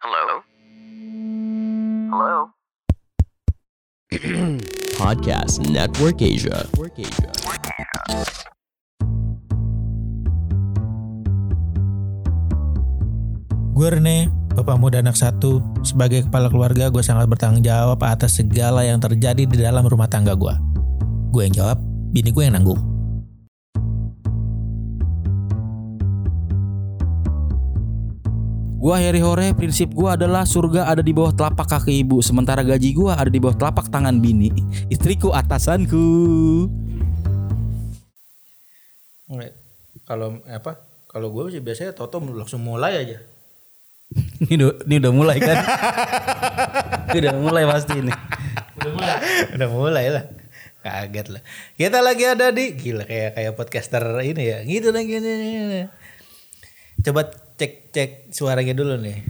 Hello? Hello? Podcast Network Asia. Gue Rene, bapak muda anak satu. Sebagai kepala keluarga, gue sangat bertanggung jawab atas segala yang terjadi di dalam rumah tangga gue. Gue yang jawab, bini gue yang nanggung. Gua Harry Hore, prinsip gua adalah surga ada di bawah telapak kaki ibu, sementara gaji gua ada di bawah telapak tangan bini. Istriku atasanku. Kalau apa? Kalau gue sih biasanya Toto langsung mulai aja. ini, udah, ini udah mulai kan? ini udah mulai pasti ini. Udah mulai lah. Kaget lah. Kita lagi ada di gila kayak kayak podcaster ini ya. Gitu lagi nih. Coba cek cek suaranya dulu nih.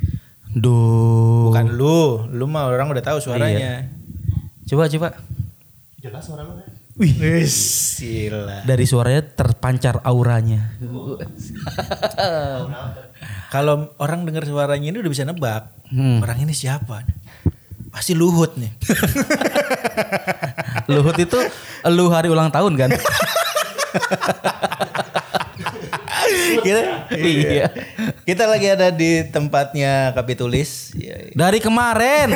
Duh. Bukan lu, lu mah orang udah tahu suaranya. Coba coba. Wih, gila. Dari suaranya terpancar auranya. Kalau orang dengar suaranya ini udah bisa nebak. Hmm. Orang ini siapa? Pasti Luhut nih. Luhut itu lu hari ulang tahun kan? Kita, Iya. Kita lagi ada di tempatnya Kapitulis. Ya, Dari kemarin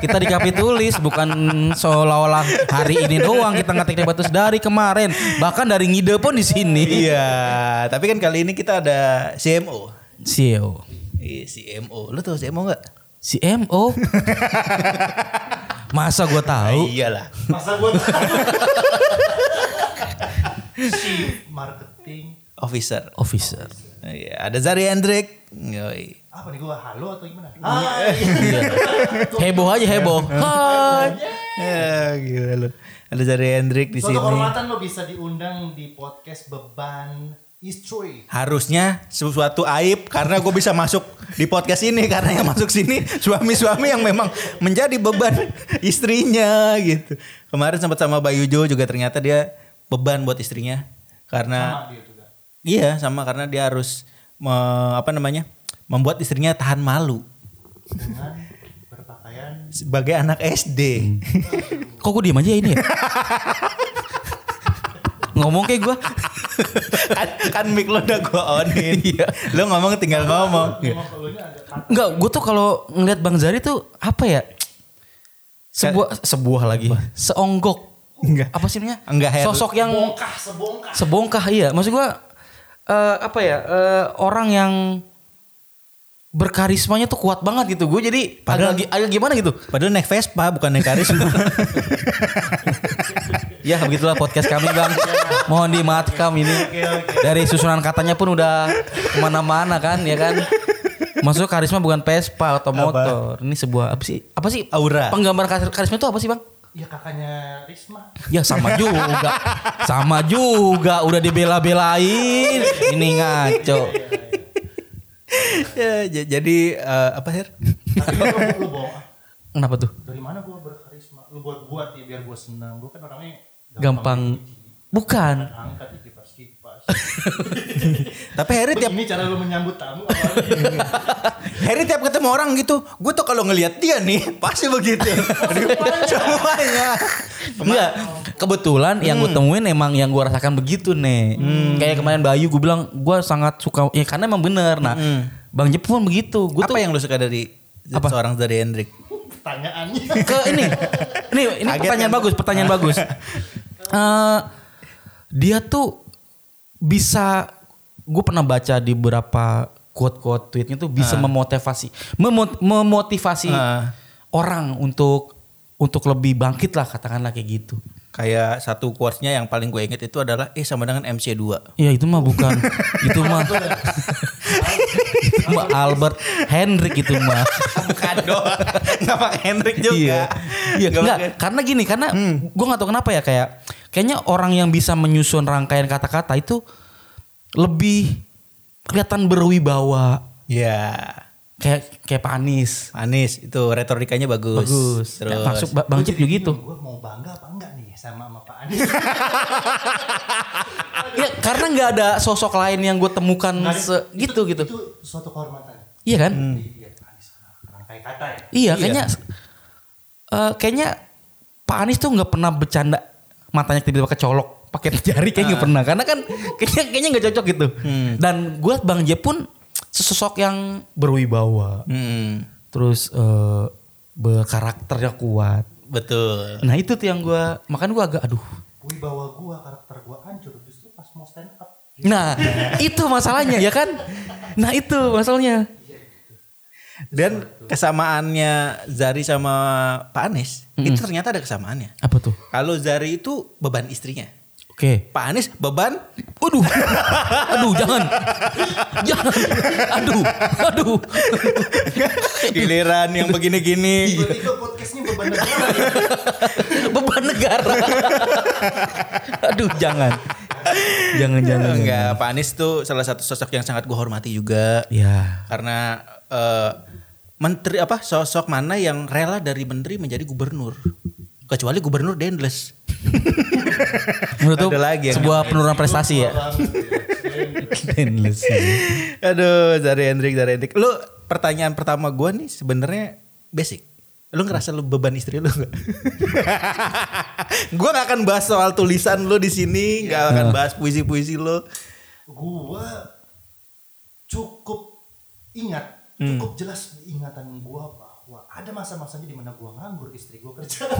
kita di Kapitulis bukan seolah-olah hari ini doang kita ngetik debatus dari kemarin bahkan dari ngide pun di sini. Iya, tapi kan kali ini kita ada CMO. CEO. Iya, CMO. Lu tahu CMO nggak? CMO. Masa gue tahu? Iyalah. Masa gue Chief Marketing Officer. Officer. Iya, ada Zari Hendrik. Yoi. apa nih gue halo atau gimana? Hai. Iya. Heboh aja heboh. Hai. Ya, gila lu. Ada Zari Hendrik di Suatu sini. kehormatan lo bisa diundang di podcast beban istri. Harusnya sesuatu aib karena gue bisa masuk di podcast ini karena yang masuk sini suami-suami yang memang menjadi beban istrinya gitu. Kemarin sempat sama Bayu Jo juga ternyata dia beban buat istrinya karena Sama dia juga. Iya sama karena dia harus me- apa namanya membuat istrinya tahan malu Dengan berpakaian sebagai anak SD. Kok gue diem aja ini ya? Ngomong kayak gue. kan, kan mic lo udah gue onin. Lo ngomong tinggal ngomong. Enggak, gue tuh kalau ngeliat Bang Zari tuh apa ya? Sebuah sebuah lagi. Seonggok. Enggak. Apa sih namanya? Enggak. Sosok yang Bongkah sebongkah. sebongkah iya. Maksud gue eh, apa ya? eh, orang yang berkarismanya tuh kuat banget gitu. Gue jadi Padahal- agak, agak gimana gitu. Padahal naik Vespa bukan naik karisma. Ya begitulah podcast kami bang. Mohon dimaafkan ini. Dari susunan katanya pun udah ke mana-mana kan ya kan. Maksudnya karisma bukan Vespa atau motor. Ini sebuah apa sih? Apa sih? Aura. Penggambar kar- karisma itu apa sih bang? Ya kakaknya Risma. Ya sama juga. sama juga. Udah dibela-belain. Ini ngaco. ya, jadi eh, apa sih? Lu, ah. Kenapa tuh? Dari mana gue berkarisma? Lu buat-buat ya biar gue senang. Gue kan orangnya Gampang. Bukan. angkat kipas-kipas. Tapi Harry tiap Ini cara lu menyambut tamu? Harry tiap ketemu orang gitu, gue tuh kalau ngelihat dia nih pasti begitu. Semuanya. Enggak. Kebetulan yang gue temuin emang yang gue rasakan begitu nih. Kayak kemarin Bayu gue bilang gue sangat suka ya karena emang bener. Nah, Bang Jep pun begitu. Gue Apa tuh yang lu suka dari Apa? seorang Zari Hendrik? Pertanyaannya. ke ini. Ini ini Kaget pertanyaan kan? bagus, pertanyaan bagus. Eh, dia tuh bisa gue pernah baca di beberapa quote-quote tweetnya tuh bisa memotivasi memo- memotivasi Ah. orang untuk untuk lebih bangkit lah katakanlah kayak gitu. Kayak satu quotes-nya yang paling gue inget itu adalah eh sama dengan MC2. Ya itu mah bukan itu mah itu mah Albert Hendrik itu mah. Bukan dong. Pakai Hendrik juga. Iya. Iya, Nggak karena gini, karena gua nggak tahu kenapa ya kayak kayaknya orang yang bisa menyusun rangkaian kata-kata itu lebih kelihatan berwibawa. Iya. Kayak kayak Pak Anies. Manis itu retorikanya bagus. Bagus. Terus Ya, Maksud Ba- Bang Cip juga gitu. Gue mau bangga apa enggak nih sama sama Pak Anies? Ya karena nggak ada sosok lain yang gue temukan ada- se- gitu gitu. Itu suatu kehormatan. Iya kan? Iya, Anies. Kayak kata ya. Iya, kayaknya eh, kayaknya Pak Anies tuh nggak pernah bercanda matanya tiba-tiba kecolok pakai jari kayak nggak pernah karena kan kayaknya kayaknya nggak cocok gitu. Dan gue Bang J pun sesosok yang berwibawa, Hmm, terus eh, berkarakternya kuat. betul. Nah itu tuh yang gue makan gue agak aduh. Wibawa gua, karakter gua hancur justru pas mau stand up. Nah itu masalahnya ya kan. Nah itu masalahnya. Dan kesamaannya Zari sama Pak Anies itu ternyata ada kesamaannya. Apa tuh? Kalau Zari itu beban istrinya. Oke. Pak Anies beban Waduh. Aduh jangan. Jangan. Aduh. Aduh. giliran yang begini-gini. Tiba-tiba podcastnya beban negara. Beban negara. Aduh jangan. Jangan jangan. Enggak, Pak Anies tuh salah satu sosok yang sangat gue hormati juga. Ya. Karena eh, menteri apa sosok mana yang rela dari menteri menjadi gubernur. Kecuali gubernur Dendles. Menurut tuh lagi sebuah penurunan prestasi ya. Endless. Aduh, Zari Hendrik, Zari Hendrik. Lu pertanyaan pertama gue nih sebenarnya basic. Lu ngerasa lu beban istri lu gak? gue gak akan bahas soal tulisan lu di sini, gak akan bahas puisi-puisi lu. gua cukup ingat, Hmm. cukup jelas di ingatan gua bahwa ada masa-masanya di mana gua nganggur, istri gua kerja.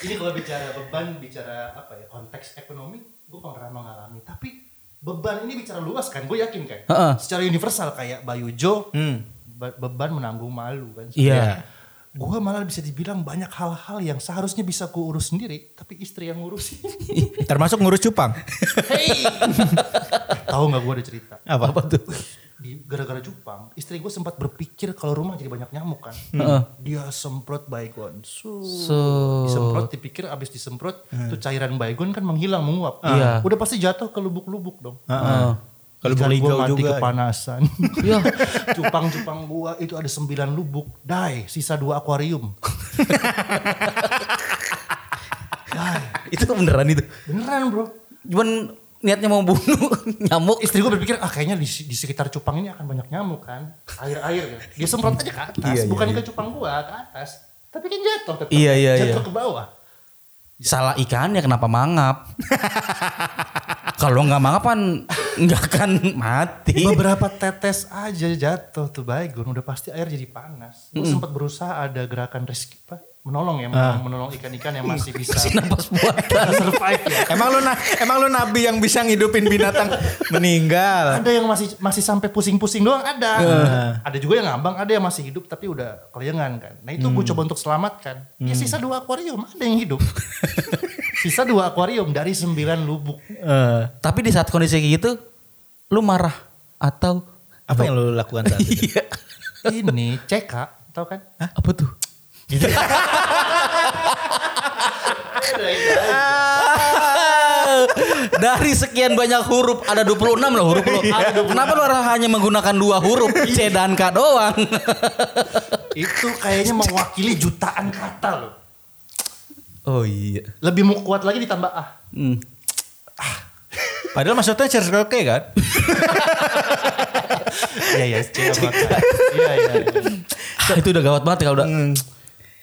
Ini kalau bicara beban, bicara apa ya konteks ekonomi, gua pernah mengalami. Tapi beban ini bicara luas kan, gue yakin kan. Heeh. Secara universal kayak Bayu Jo, Hmm. be- beban menanggung malu kan. Iya. Gua malah bisa dibilang banyak hal-hal yang seharusnya bisa ku urus sendiri, tapi istri yang ngurusin. Termasuk ngurus cupang. Hey, tahu nggak gue ada cerita? Apa? tuh? Di gara-gara cupang, istri gue sempat berpikir kalau rumah jadi banyak nyamuk kan. Heeh. Dia semprot baygon, su, So. disemprot, dipikir abis disemprot, tuh cairan baygon kan menghilang menguap. Iya. Udah pasti jatuh ke lubuk-lubuk dong. Heeh. Kalau beli gua mati juga. kepanasan. Ya. Cupang-cupang gua itu ada sembilan lubuk. Dai, sisa dua akuarium. itu beneran itu. Beneran bro. Cuman niatnya mau bunuh nyamuk. Istri gue berpikir ah kayaknya di, di sekitar cupang ini akan banyak nyamuk kan. Air-air ya. Dia semprot aja ke atas. Iya, iya, bukan iya. ke cupang gua, ke atas. Tapi kan jatuh tetap. Iya, iya, jatuh iya. ke bawah. Salah ikannya kenapa mangap? Kalau nggak mangap kan nggak akan mati. Beberapa tetes aja jatuh tuh baygon. Udah pasti air jadi panas. Gue sempat berusaha ada gerakan rescue apa? Menolong ya, menolong, menolong ikan-ikan yang masih bisa Kasih napas buatan. survive ya. Emang lu na- emang lu nabi yang bisa ngidupin binatang meninggal. Ada yang masih masih sampai pusing-pusing doang ada. Ada juga yang ngambang, ada yang masih hidup tapi udah kelayangan kan. Nah itu gue coba untuk selamatkan. Ya sisa dua akuarium ada yang hidup. sisa dua akuarium dari sembilan lubuk. Tapi di saat kondisi kayak gitu, lu marah atau Apa yang lu lakukan saat itu? Iya. Ini CK, tau kan? Apa tuh? Dari sekian banyak huruf ada 26 loh huruf lo. Kenapa lu hanya menggunakan dua huruf C dan K doang? Itu kayaknya mewakili jutaan kata loh. Oh iya. Lebih mau kuat lagi ditambah ah. Hmm. Padahal maksudnya Circle K kan? Iya iya, K. Iya iya. Ah, itu udah gawat banget kalau udah.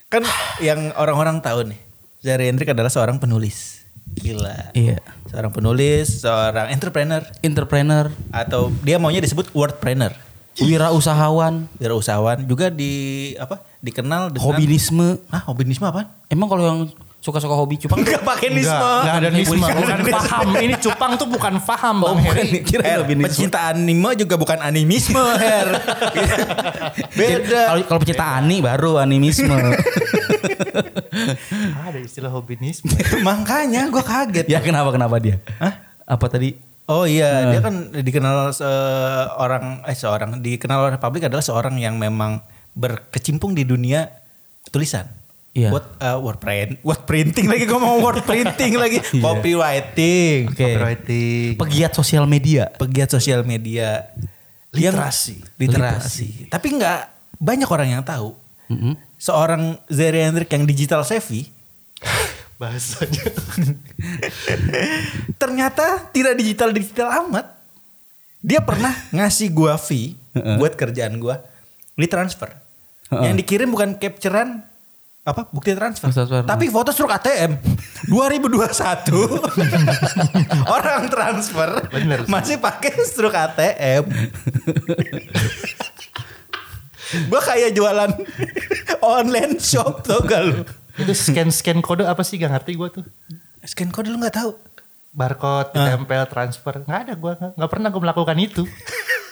Kan yang orang-orang tahu nih. Zari Hendrik adalah seorang penulis. Gila. Iya. Seorang penulis, seorang entrepreneur. Entrepreneur, Atau dia maunya disebut wordpreneur. wirausahawan, Wirausahawan. Juga di apa? Dikenal dengan... hobinisme. Hah hobinisme apa? Emang kalau yang suka-suka hobi cupang Enggak pakai nisme. Enggak ada nisme, bukan paham. Ini cupang tuh bukan paham Oh, Bang. Heri. Kira Her, hobinisme. pecinta anime juga bukan animisme, Her. Beda. Kalau kalau pecinta ani baru animisme. Ada istilah hobinisme. Makanya gue kaget. ya kenapa kenapa dia? Hah? Apa tadi? Oh iya, dia kan dikenal seorang eh seorang dikenal oleh publik adalah seorang yang memang berkecimpung di dunia tulisan. Iya. Word, uh, word print, word printing lagi gue mau word printing lagi, Iya. copywriting, Oke. Copywriting. Pegiat sosial media. pegiat sosial media, Yang- Literasi. literasi. Tapi nggak banyak orang yang tahu. Mm-mm. Seorang Zeri Hendrik yang digital savvy Bahasanya. ternyata tidak digital digital amat. Dia pernah ngasih gua fee buat kerjaan gua di transfer. Yang dikirim bukan capturean apa bukti transfer, Transfer. tapi foto struk ATM 2021 orang transfer Bener sih. masih pakai struk ATM gua kayak jualan online shop tuh gak lu Itu scan-scan kode apa sih gak ngerti gue tuh. scan code lu nggak tahu Barcode, ditempel, transfer. Gak ada gue. Gak, gak pernah gue melakukan itu.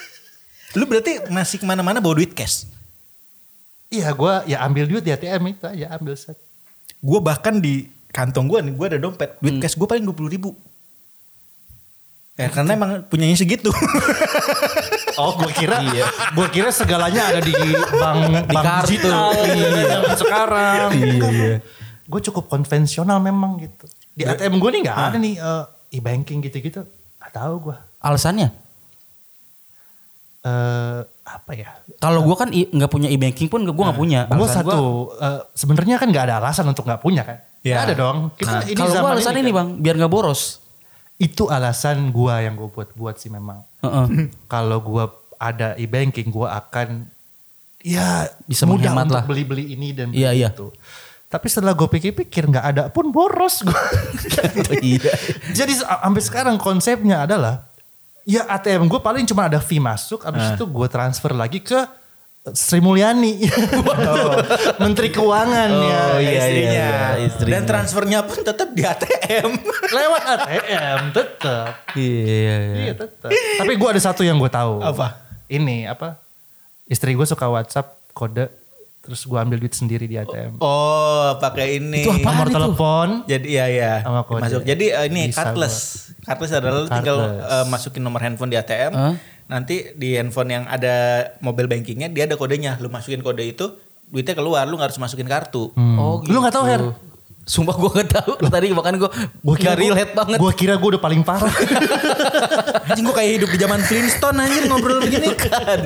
lu berarti masih ke mana-mana bawa duit cash Iya gue ya ambil duit di ATM itu aja ambil set. gue bahkan di kantong gue nih gue ada dompet duit cash gue paling dua puluh ribu ya karena emang punyanya segitu Oh gue kira gue kira segalanya ada di bank bank kartu. digital Iya. zaman sekarang. Iya, iya. Gue cukup konvensional memang gitu. Di ATM gue nih nggak ada nih eh, e-banking gitu-gitu. Gak tahu gue. Alasannya? eh apa ya? Kalau gua kan i- nggak punya e-banking pun gua nggak punya. Gue satu eh, sebenarnya kan nggak ada alasan untuk nggak punya kan? Ya. Nggak ada dong. Kita Nah, ini kalau zaman alasan ini, kan. bang, biar nggak boros. Itu alasan gua yang gue buat buat sih memang. Heeh. Kalau gua ada e-banking gua akan ya Bisa mudah menghemat untuk lah. beli-beli ini dan Iya, beli iya. itu. Tapi setelah gue pikir-pikir nggak ada pun boros gue. Iya. Jadi sampai sekarang konsepnya adalah ya ATM gue paling cuma ada fee masuk, abis itu gue transfer lagi ke Sri Mulyani, Menteri Keuangan ya. Oh, iya, istrinya. iya, istrinya. dan transfernya pun tetap di ATM Lewat ATM tetap. Iya, iya. Iya tetap. Tapi gue ada satu yang gue tahu. Apa? Ini apa? Istri gue suka WhatsApp kode, terus gue ambil duit sendiri di ATM. oh pakai ini Itu apaan Nomor itu? telepon. jadi ya ya Sama kode. masuk jadi eh, ini Bisa cardless cardless adalah lu tinggal Cardless. eh, masukin nomor handphone di ATM Hah? nanti di handphone yang ada mobile bankingnya dia ada kodenya lu masukin kode itu duitnya keluar lu nggak harus masukin kartu Oh, Lu gak tahu Her? Sumpah gue gak tahu. Tadi bahkan gue Gue gak relate banget. Gue kira gue udah paling parah. anjing gua kayak hidup di zaman Flintstone anjing ngobrol begini kan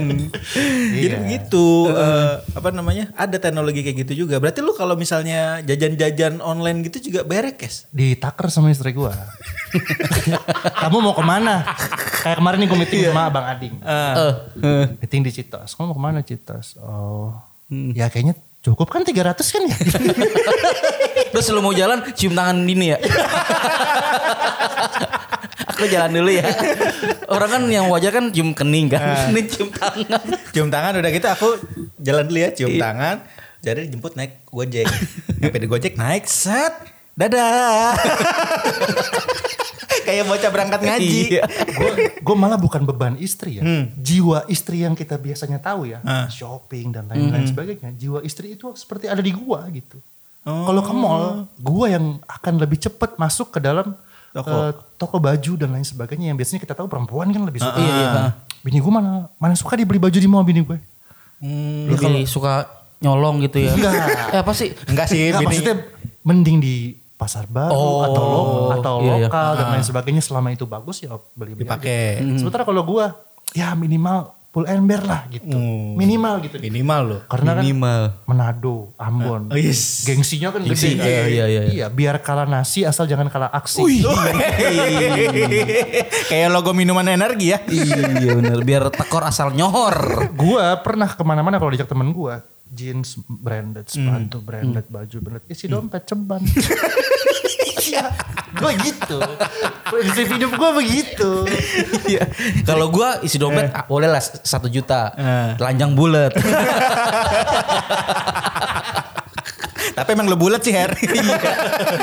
jadi Iya. begitu eh, apa namanya ada teknologi kayak gitu juga berarti lu kalau misalnya jajan-jajan online gitu juga cash Ditaker sama istri gue. Kamu mau ke mana? Kayak kemarin nih gue meeting sama Bang Ading. Eh, eh. Meeting di Citos. Kamu mau ke mana Citos? Oh. Ya kayaknya cukup kan 300 kan ya? Terus lu mau jalan cium tangan Dini ya. Aku jalan dulu ya. Orang kan yang wajar kan cium kening kan. Ini cium tangan. cium tangan udah gitu aku jalan dulu ya cium tangan jadi dijemput naik gojek nyampe di gojek naik set dadah kayak bocah berangkat ngaji Iya. gue malah bukan beban istri ya. Jiwa istri yang kita biasanya tahu ya. Ah. Shopping dan lain-lain sebagainya. Jiwa istri itu seperti ada di gua gitu. Oh. Kalau ke mall, gua yang akan lebih cepat masuk ke dalam Toko. eh, toko baju dan lain sebagainya. Yang biasanya kita tahu perempuan kan lebih suka. Iya, iya. Bini gue mana mana suka dia beli baju di mall bini gue. Lebih suka nyolong gitu ya. Enggak. Eh apa sih? enggak sih Enggak, bini maksudnya mending di pasar baru Oh, atau lo, atau iya, iya. lokal dan lain sebagainya selama itu bagus ya beli beli Dipakai. Sementara kalau gua ya minimal full ember lah gitu. Hmm. Minimal gitu. minimal loh Karena kan Minimal. Manado, Ambon. Oh, yes. Gengsinya kan Gengsi, gede. kan? iya, iya, iya. Iya, biar kalah nasi asal jangan kalah aksi. kayak logo minuman energi ya iya bener. Biar tekor asal nyohor. Gua pernah ke mana-mana kalau diajak temen gua. Jeans branded, sepatu branded, baju branded. Isi dompet ceban. Iya, gue gitu. Prinsip hidup gue begitu. Iya. Kalau gua isi dompet ah, boleh lah satu juta. Eh. Telanjang bulat. tapi emang lo bulat sih Her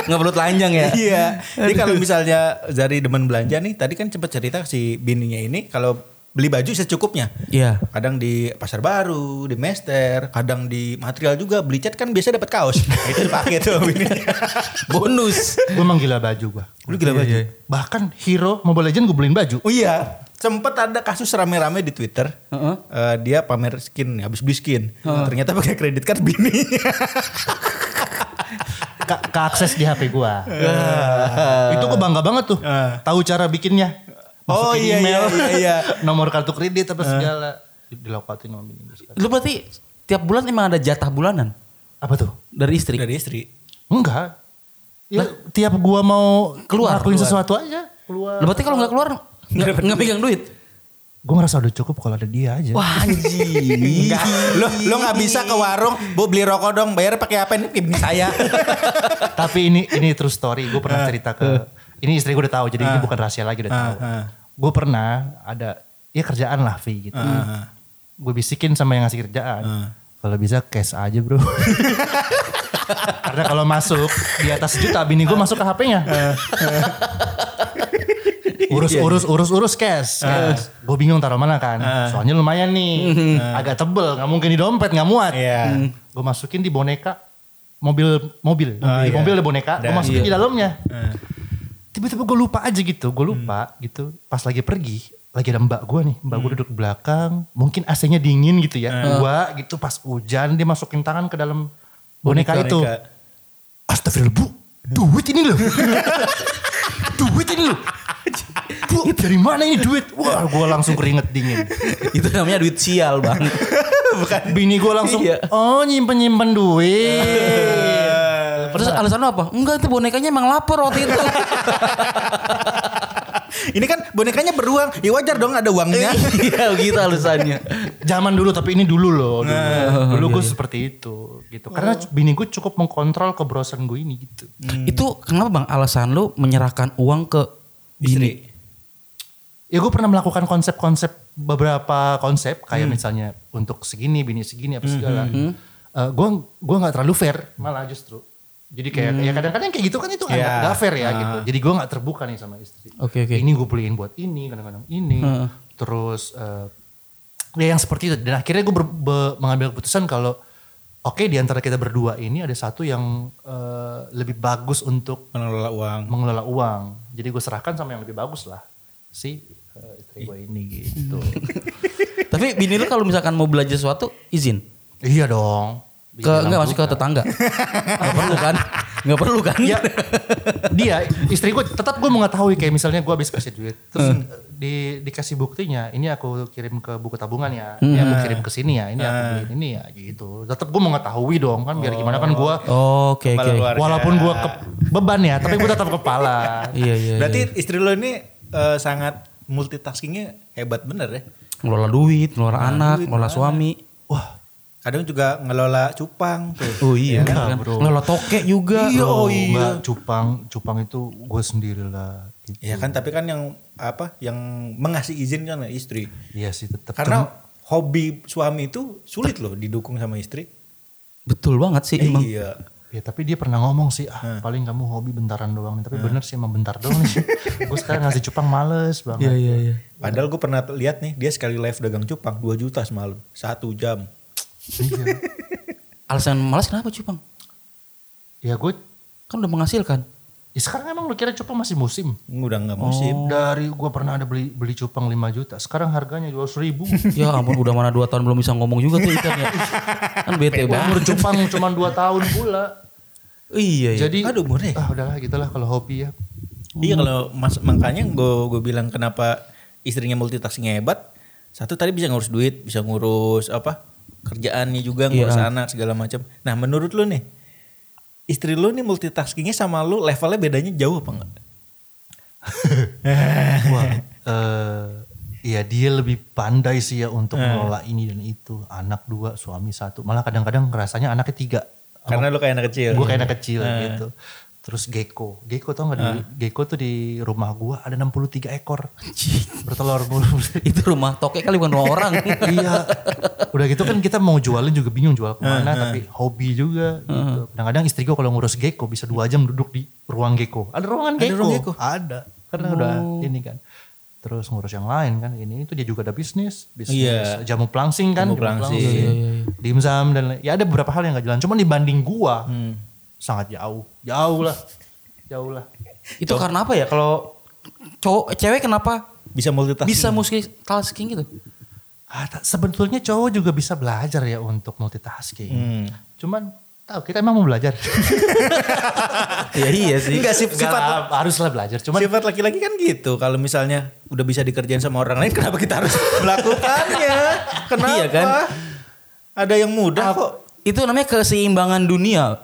Nggak perlu telanjang ya. Iya. Jadi kalau misalnya Zari demen belanja nih, tadi kan sempat cerita si bininya ini kalau beli baju secukupnya. Iya. Kadang di pasar baru, di Mester, kadang di material juga. Beli cat kan biasa dapat kaos. Nah, itu dipakai tuh. Bonus. gue emang gila baju gue. Lu gila baju. Bahkan Hero Mobile Legend gue beliin baju. Oh iya, sempat ada kasus rame-rame di Twitter. Heeh. Eh, dia pamer skin, habis beli skin. Ternyata pakai kredit card bini. Ke, ke akses di HP gue. Itu gue bangga banget tuh. Ah. Tahu cara bikinnya. Oh, Masukin iya, email, iya, iya, iya. nomor kartu kredit apa segala. Dilokatin sama bini. Lu berarti tiap bulan emang ada jatah bulanan Apa tuh? dari istri? Dari istri. Enggak. Ya, tiap gua mau Keluar, ngelakuin keluar. sesuatu aja. Keluar. Lu berarti kalau nggak keluar nggak nggak pegang duit. gue ngerasa udah cukup kalau ada dia aja. Wah anjing. Enggak, lo lo nggak bisa ke warung, bu beli rokok dong, bayar pakai apa ini? Ini saya. Tapi ini ini true story. Gue pernah cerita ke ini istri gue udah tahu. Jadi ini bukan rahasia lagi udah tahu. ah. Gue pernah ada ya kerjaan lah Vi gitu. Gue bisikin sama yang ngasih kerjaan. Kalau bisa cash aja bro. Karena kalau masuk di atas juta bini gue masuk ke HP-nya. urus urus urus urus cash. Gue bingung taruh mana kan. Soalnya lumayan nih. Agak tebel. Nggak mungkin di dompet nggak muat. Iya. Gue masukin di boneka mobil mobil. Oh, di iya. mobil ada boneka. Gue masukin iya. di dalamnya. Ah. Tiba-tiba gue lupa aja gitu. Gue lupa gitu. Pas lagi pergi. Lagi ada mbak gue nih. Mbak gue duduk belakang. Mungkin AC-nya dingin gitu ya. Dua gitu pas hujan. Dia masukin tangan ke dalam boneka, itu. Astagfirullah bu. Duit ini loh. duit ini loh. Bu dari mana ini duit? Wah gue langsung keringet dingin. Itu namanya duit sial bang. Bini gue langsung. Iya. Oh nyimpen nyimpen duit. Terus alasan apa? Enggak itu bonekanya emang lapar waktu itu. Ini kan bonekanya beruang, ya wajar dong ada uangnya. Iya gitu alasannya. Zaman dulu tapi ini dulu loh. Dulu, Nah. dulu Iya, gue seperti itu gitu. Karena bini gue cukup mengkontrol kebrosan gue ini gitu. Itu kenapa bang alasan lu menyerahkan uang ke bini? Ya gue pernah melakukan konsep-konsep beberapa konsep Hmm. kayak misalnya untuk segini bini segini apa segala. gue gue nggak terlalu fair malah justru. Jadi kayak ya kadang-kadang kayak gitu kan itu nggak Hmm. Ya. nggak fair ya gitu. Jadi gue nggak terbuka nih sama istri. Oke oke. Ini gue beliin buat ini kadang-kadang ini. Heeh. Terus eh, ya yang seperti itu. Dan akhirnya gue mengambil keputusan kalau oke di antara kita berdua ini ada satu yang eh, lebih bagus untuk Mengelola uang. mengelola uang. Jadi gue serahkan sama yang lebih bagus lah. Si eh, istri gue ini gitu. Tapi bini lu kalau misalkan mau belajar sesuatu izin. iya dong. Ke enggak masuk ke tetangga. Enggak perlu kan? Enggak perlu kan? Ya, dia istri gue tetap gue mengetahui kayak misalnya gue habis kasih duit terus di dikasih buktinya ini aku kirim ke buku tabungan ya ini aku kirim ke sini ya ini aku beliin ini ya gitu tetap gue mengetahui dong kan biar gimana kan gue Oke Kepala oke. keluarga. walaupun gue ke beban ya tapi gue tetap kepala Iya iya. Berarti iya. istri lo ini eh, sangat multitaskingnya hebat bener ya. ngelola duit, ngelola anak, ngelola suami. wah Kadang juga ngelola cupang tuh. Oh iya Enggak, kan. bro. Ngelola toke juga. Iya, oh Bro, iya. enggak, cupang cupang itu gue sendiri lah gitu. Ya kan tapi kan yang apa yang mengasih izin kan istri. iya sih tetap Karena hobi suami itu sulit loh didukung sama istri. Betul banget sih emang. Iya. Ya tapi dia pernah ngomong sih, ah paling kamu hobi bentaran doang nih. Tapi bener sih emang bentar doang nih. gue sekarang ngasih cupang males banget. Iya iya iya. Padahal gue pernah lihat nih dia sekali live dagang cupang 2 juta semalam. Satu jam. Iya. Alasan malas kenapa cupang? Ya gue, Kan udah menghasilkan. ya sekarang emang lu kira cupang masih musim? Udah nggak musim. Dari gue pernah ada beli beli cupang 5 juta. Sekarang harganya 200 ribu. Ya ampun udah mana 2 tahun belum bisa ngomong juga tuh ikan ya. Kan bete banget. Umur cupang cuma 2 tahun pula. Iya iya. Jadi, Aduh, umurnya. ah udahlah gitulah kalau hobi ya. Iya kalau mas makanya gue gue bilang kenapa istrinya multitasking hebat. Satu tadi bisa ngurus duit, bisa ngurus apa kerjaannya juga ngurus anak segala macam. Nah menurut lu nih istri lu nih multitaskingnya sama lu levelnya bedanya jauh apa enggak? Wah, eh ya dia lebih pandai sih ya untuk mengelola ini dan itu. Anak dua, suami satu. Malah kadang-kadang rasanya anaknya tiga. Karena lu kayak anak kecil. Gue kayak anak kecil gitu. Terus gecko. Gecko tau gak? Di, gecko tuh di rumah gua ada 63 ekor. Bertelur mulu. Itu rumah toke kali bukan rumah orang. iya. Udah gitu kan kita mau jualin juga bingung jual ke mana. tapi hobi juga gitu. Kadang-kadang istri gua kalau ngurus gecko bisa dua jam duduk di ruang gecko. Ada ruangan Ada gecko. ruang gecko? Ada. Karena udah ini kan. Terus ngurus yang lain kan. Ini itu dia juga ada bisnis. Bisnis Iya. jamu pelangsing kan. Jamu pelangsing. Iya, iya, iya. Dimsum dan ya ada beberapa hal yang gak jalan. Cuman dibanding gua Hmm. Sangat jauh. Jauh lah. Jauh lah. Itu karena apa ya kalau cowok cewek kenapa Bisa multitasking. bisa multitasking gitu? Ah, sebetulnya cowok juga bisa belajar ya untuk multitasking. Hmm. Cuman tahu kita emang mau belajar. Iya iya sih. Enggak sih sifat lah, haruslah belajar. Cuman sifat laki-laki kan gitu. Kalau misalnya udah bisa dikerjain sama orang lain, kenapa kita harus melakukannya? Kenapa? Iya kan? Ada yang mudah kok. Itu namanya keseimbangan dunia.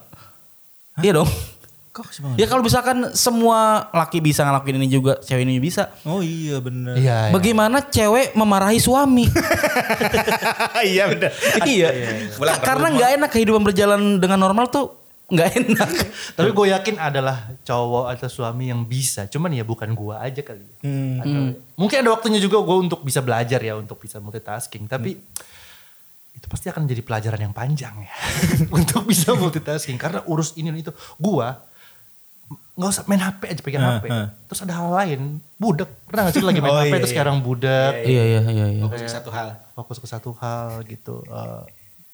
Iya dong. Kok? Ya kalau misalkan semua laki bisa ngelakuin ini juga, cewek ini bisa. Oh iya bener. Iya. iya. Bagaimana cewek memarahi suami? iya bener. iya. Pulang ke Karena nggak enak kehidupan berjalan dengan normal tuh nggak enak. Tapi gue yakin adalah cowok atau suami yang bisa. Cuman ya bukan gue aja kali ya. Hmm. Atau- Mungkin ada waktunya juga gue untuk bisa belajar ya. Untuk bisa multitasking. Tapi itu pasti akan jadi pelajaran yang panjang ya. untuk bisa multitasking. Karena urus ini dan itu. Gue nggak usah main HP aja pegang Hah, HP. hah. Terus ada hal lain. Budak. Pernah gak sih lagi main Oh, HP iya, terus iya. sekarang budak. iya iya iya iya. Fokus ke satu hal. fokus ke satu hal gitu.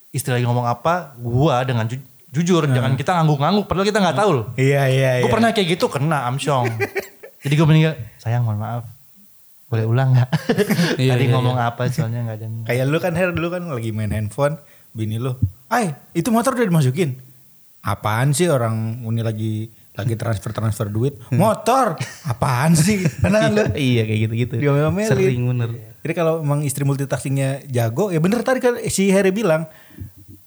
Istri lagi ngomong apa, gua dengan ju- jujur, jangan kita ngangguk-ngangguk, padahal kita nggak tahu loh. Iya iya Gue iya. pernah kayak gitu kena amsyong. Jadi gue meninggal, sayang mohon maaf, boleh ulang nggak? Iya, Tadi iya, ngomong apa soalnya nggak ada. Kayak lu kan Her dulu kan lagi main handphone, bini lu, "Ay, itu motor udah dimasukin." Apaan sih orang Uni lagi lagi transfer transfer duit motor apaan sih pernah kan lu iya kayak gitu-gitu. Diomel-omelin. Sering bener. Jadi kalau emang istri multitaskingnya jago, ya bener tadi kan si Harry bilang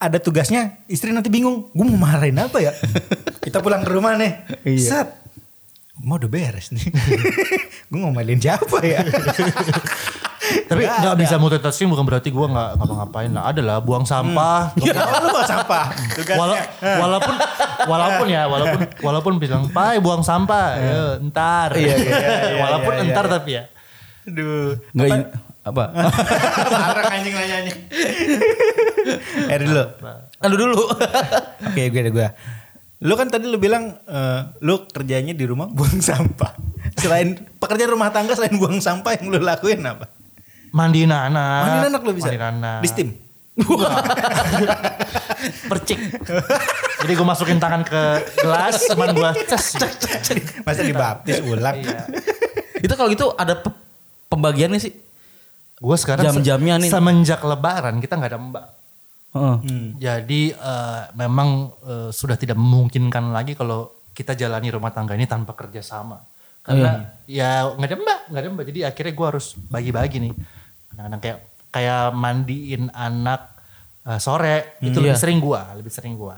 ada tugasnya, istri nanti bingung, gue mau marahin apa ya? Kita pulang ke rumah nih, set, mau udah beres nih, gue ngomelin siapa ya? Tapi nggak bisa multitasking bukan berarti gue nggak ngapa-ngapain lah. Ada lah buang sampah. Kenapa lu bawa sampah? Tugasnya. Wala- walaupun walaupun ya walaupun walaupun bilang pai buang sampah ya, entar Iya, iya, iya, walaupun iya, iya, entar iya. tapi ya Aduh, Nggak in- apa? marah anjing nanyanya. Harry dulu. Lalu dulu. Oke, gue gue. Lu kan tadi lu bilang eh, lu kerjanya di rumah buang sampah. Selain pekerjaan rumah tangga selain buang sampah yang lu lakuin apa? mandiin anak Mandiin anak lu bisa? mandiin anak Di steam? percik jadi gue masukin tangan ke gelas cuman gue ces ces, ces, ces. Masa dibaptis ulang? Iya. itu kalau gitu ada pe- pembagiannya sih. gue sekarang se- Jam-jamnya nih. semenjak lebaran kita nggak ada mbak Heeh. jadi eh, memang eh, sudah tidak memungkinkan lagi kalau kita jalani rumah tangga ini tanpa kerjasama. Karena ya nggak ada mbak nggak ada mbak. Jadi akhirnya gue harus bagi-bagi nih. Kadang-kadang kayak kayak mandiin anak eh, sore. Itu Iya. lebih sering gue lebih sering gue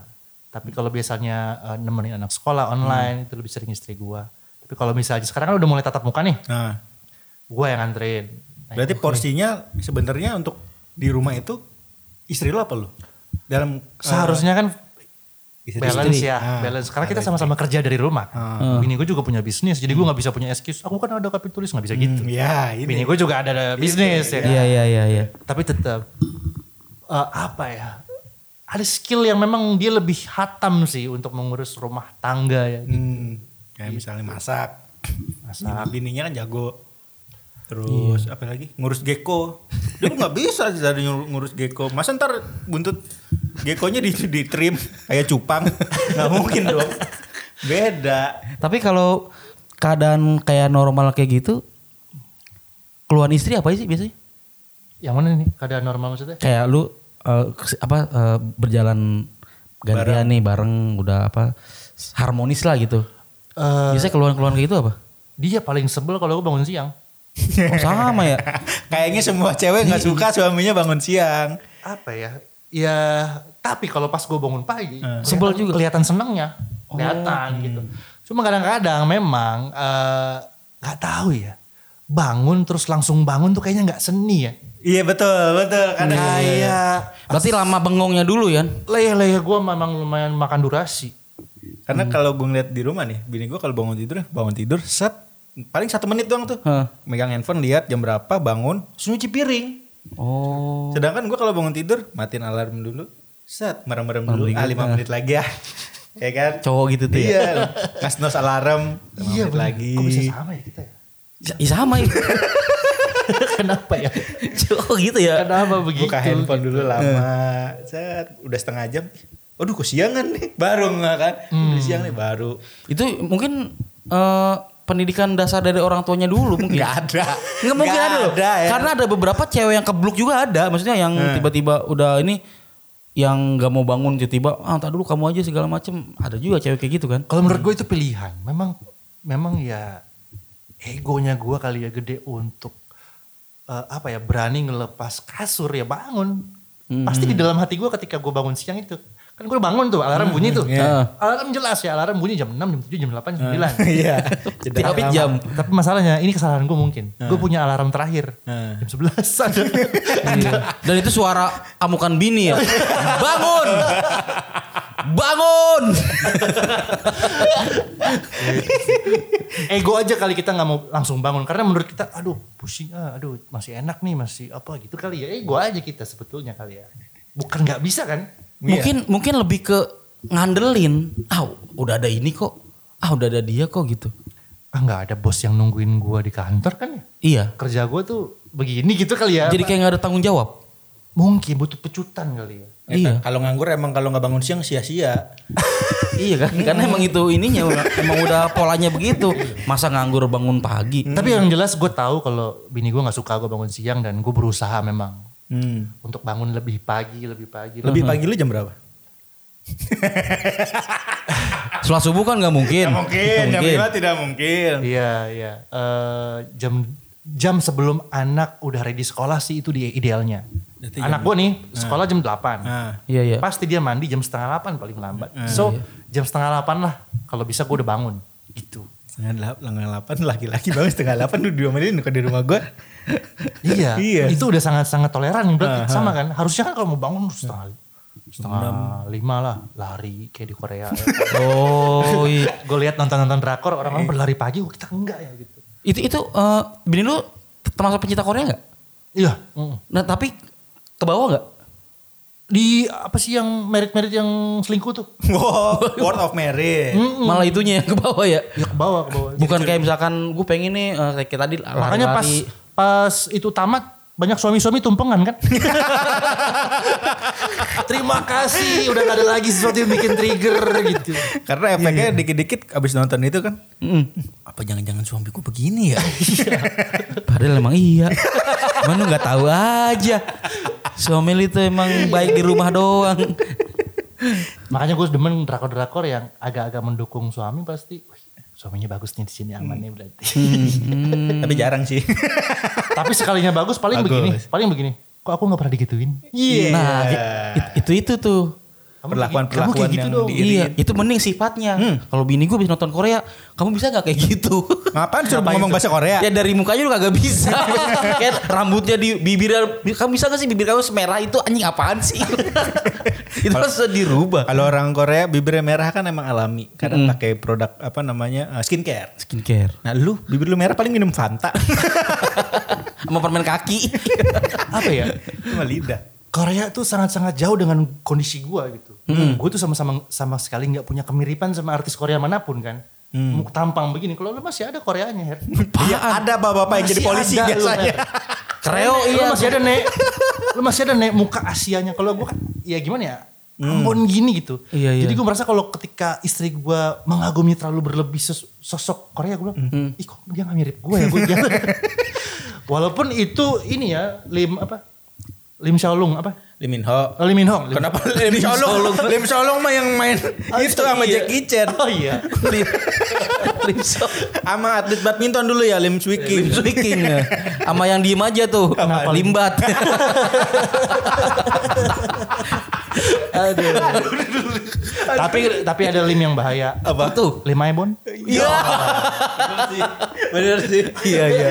tapi kalau biasanya eh, nemenin anak sekolah online itu lebih sering istri gue tapi kalau misalnya sekarang kan udah mulai tatap muka nih. Nah, gue yang nganterin. Nah, berarti porsinya sebenarnya untuk di rumah itu istri lo apa lu? Dalam eh, seharusnya kan istri- balance istri. ya Ah, balance karena kita sama-sama kerja dari rumah Ah. bini gue juga punya bisnis jadi gue nggak bisa punya excuse aku kan ada kapitulis nggak bisa gitu Hmm, ya, ini. bini gue juga ada, ada bisnis ya? Iya iya iya iya. tapi tetap eh, apa ya ada skill yang memang dia lebih hatam sih untuk mengurus rumah tangga ya Hmm, kayak misalnya masak. Masak. Bininya kan jago. Terus apa lagi? Ngurus gecko. Dia nggak bisa dari ngur- ngurus gecko. Masa ntar buntut geckonya di, di trim kayak cupang. nggak mungkin dong. Beda. Tapi kalau keadaan kayak normal kayak gitu, keluhan istri apa sih biasanya? yang mana nih keadaan normal maksudnya Kayak lu eh, kes- apa eh, berjalan gantian nih bareng udah apa harmonis lah gitu. Eh, Biasanya keluhan-keluhan kayak gitu apa? dia paling sebel kalau gue bangun siang Oh, sama ya. Kayaknya semua cewek nggak suka suaminya bangun siang. apa ya? Ya tapi kalau pas gue bangun pagi Sebel kelihatan- juga. kelihatan senengnya. Kelihatan gitu. Cuma kadang-kadang memang eh, nggak tahu ya. Bangun terus langsung bangun tuh kayaknya nggak seni ya. Iya betul betul. Kadang kayak Berarti lama bengongnya dulu ya. leher-leher gue memang lumayan makan durasi. Karena kalau gue ngeliat di rumah nih, bini gue kalau bangun tidur, bangun tidur, set, paling satu menit doang tuh. Hah. Megang handphone, lihat jam berapa, bangun, nyuci piring. Oh. Sedangkan gue kalau bangun tidur, matiin alarm dulu, set, merem-merem dulu, ah lima menit lagi ya. ya kan? Cowok gitu tuh ya. Iya, ngasih nos alarm, lima menit bener. lagi. kok bisa sama ya kita ya Ya, sama ya. kenapa ya Cowok gitu ya. kenapa begitu Buka handphone dulu lama, set, udah setengah jam. Waduh kok siangan nih, baru nggak kan? Udah siang nih baru. Itu mungkin eh, pendidikan dasar dari orang tuanya dulu mungkin. Nggak ada. Nggak mungkin Nggak ada loh. ada, ya. Karena ada beberapa cewek yang kebluk juga ada. Maksudnya yang tiba-tiba udah ini yang nggak mau bangun tiba-tiba ah tak dulu kamu aja segala macem ada juga cewek kayak gitu kan Kalau menurut gue itu pilihan. Memang memang ya egonya gue kali ya gede untuk eh, apa ya berani ngelepas kasur ya bangun. Pasti di dalam hati gue ketika gue bangun siang itu Kan gue bangun tuh, alarm bunyi tuh. Iya. Alarm jelas ya, alarm bunyi jam 6, jam 7, jam 8, jam 9. Iya. Tapi jam. Tapi masalahnya ini kesalahan gue mungkin. Gue punya alarm terakhir. Jam 11 ada. Iya. Dan itu suara amukan bini ya. Bangun! Bangun! Ego aja kali kita nggak mau langsung bangun. Karena menurut kita, aduh pusing, ah, aduh masih enak nih, masih apa gitu kali ya. Ego aja kita sebetulnya kali ya. Bukan nggak bisa kan? Mungkin mungkin lebih ke ngandelin. Ah, udah ada ini kok. Ah, udah ada dia kok gitu. Ah nggak ada bos yang nungguin gue di kantor kan ya? Iya. Kerja gue tuh begini gitu kali ya. Jadi kayak nggak ada tanggung jawab. Mungkin butuh pecutan kali ya. Iya. Kalau nganggur emang kalau nggak bangun siang sia-sia. iya kan? Karena emang itu ininya emang udah polanya begitu. Masa nganggur bangun pagi. Tapi yang jelas gue tahu kalau bini gue nggak suka gue bangun siang dan gue berusaha memang Hmm. untuk bangun lebih pagi, lebih pagi. Lebih pagi lu jam berapa? Setelah subuh kan nggak mungkin. Nggak mungkin. tidak mungkin. Iya, iya. Eh, jam jam sebelum anak udah ready sekolah sih itu dia idealnya. Berarti Anak gue nih sekolah jam 8. Nah, Iya iya. Pasti dia mandi jam setengah 8 paling lambat. So jam setengah 8 lah kalau bisa gue udah bangun. Gitu. Setengah delapan, setengah delapan laki-laki bangun setengah delapan udah dua menit kalau di rumah gue. iya, Iya. itu udah sangat-sangat toleran berarti sama kan. Harusnya kan kalau mau bangun setengah setengah lima lah lari kayak di Korea. Oh iya. gue lihat nonton-nonton drakor orang-orang berlari pagi, oh, kita enggak ya gitu. Itu itu eh, bini lu termasuk pencinta Korea nggak? Iya. mm. Nah tapi ke bawah nggak? Di apa sih yang merit-merit yang selingkuh tuh? Wow, word of marriage. Malah itunya yang ke bawah ya. Ya ke bawah, ke bawah. Bukan kayak misalkan gue pengen nih eh, kayak tadi Makanya pas lari-lari. pas itu tamat banyak suami-suami tumpengan kan? Terima kasih, udah gak ada lagi sesuatu yang bikin trigger gitu. Karena efeknya dikit-dikit abis nonton itu kan. Mm. Apa jangan-jangan suamiku begini ya? Padahal emang iya. Lu gak tahu aja. Suami lu itu emang baik di rumah doang. Makanya gue demen drakor-drakor yang agak-agak mendukung suami pasti. "Wih, Suaminya bagus nih di sini aman nih berarti. Tapi jarang sih. Tapi sekalinya bagus paling Bagus. begini, paling begini. Kok aku nggak pernah digituin? Iya. Nah it- itu itu tuh. Perlakuan-perlakuan kamu kayak gitu yang dong. di- Iya, itu mending sifatnya. Kalau bini gue bisa nonton Korea, kamu bisa nggak kayak gitu? Ngapain suruh ngomong bahasa Korea? ya dari mukanya lu kagak bisa. kayak rambutnya di bibirnya, kamu bisa gak sih bibir kamu semerah itu anjing apaan sih? itu harus dirubah. Kalau orang Korea bibirnya merah kan emang alami. Kadang pakai produk apa namanya uh, skincare. Skincare. Nah lu bibir lu merah paling minum Fanta. Sama permen kaki. Apa ya? Cuma lidah. Korea tuh sangat-sangat jauh dengan kondisi gua gitu. Gue tuh sama-sama sama sekali nggak punya kemiripan sama artis Korea mana pun kan. Mau tampang begini, kalau lu masih ada Koreanya, Her. Iya ada bapak-bapak yang jadi polisi ada lu, biasanya. Kreo Lu iya. masih ada nek. Lu masih ada nek muka Asianya. Kalau gua kan ya gimana ya? Ambon gini gitu. Iya, iya. Jadi gue merasa kalau ketika istri gua mengagumi terlalu berlebih sosok Korea gue bilang, ih kok dia gak mirip gue ya. Gua jangan." Walaupun itu ini ya Lim apa? Lim Xiaolong apa? Lee Min Ho. Oh, Lim Min Ho. Lim- Kenapa Lim Solong? Lim Solong mah yang main itu sama iya. Jackie Chan. Oh iya. Lim, lim Sama atlet badminton dulu ya Lim Swee King. lim swiking. Sama yang diem aja tuh. Limbat. Aduh. tapi tapi ada Lim yang bahaya. Apa tuh? Lim Aibon. Iya. Bener sih. Iya iya.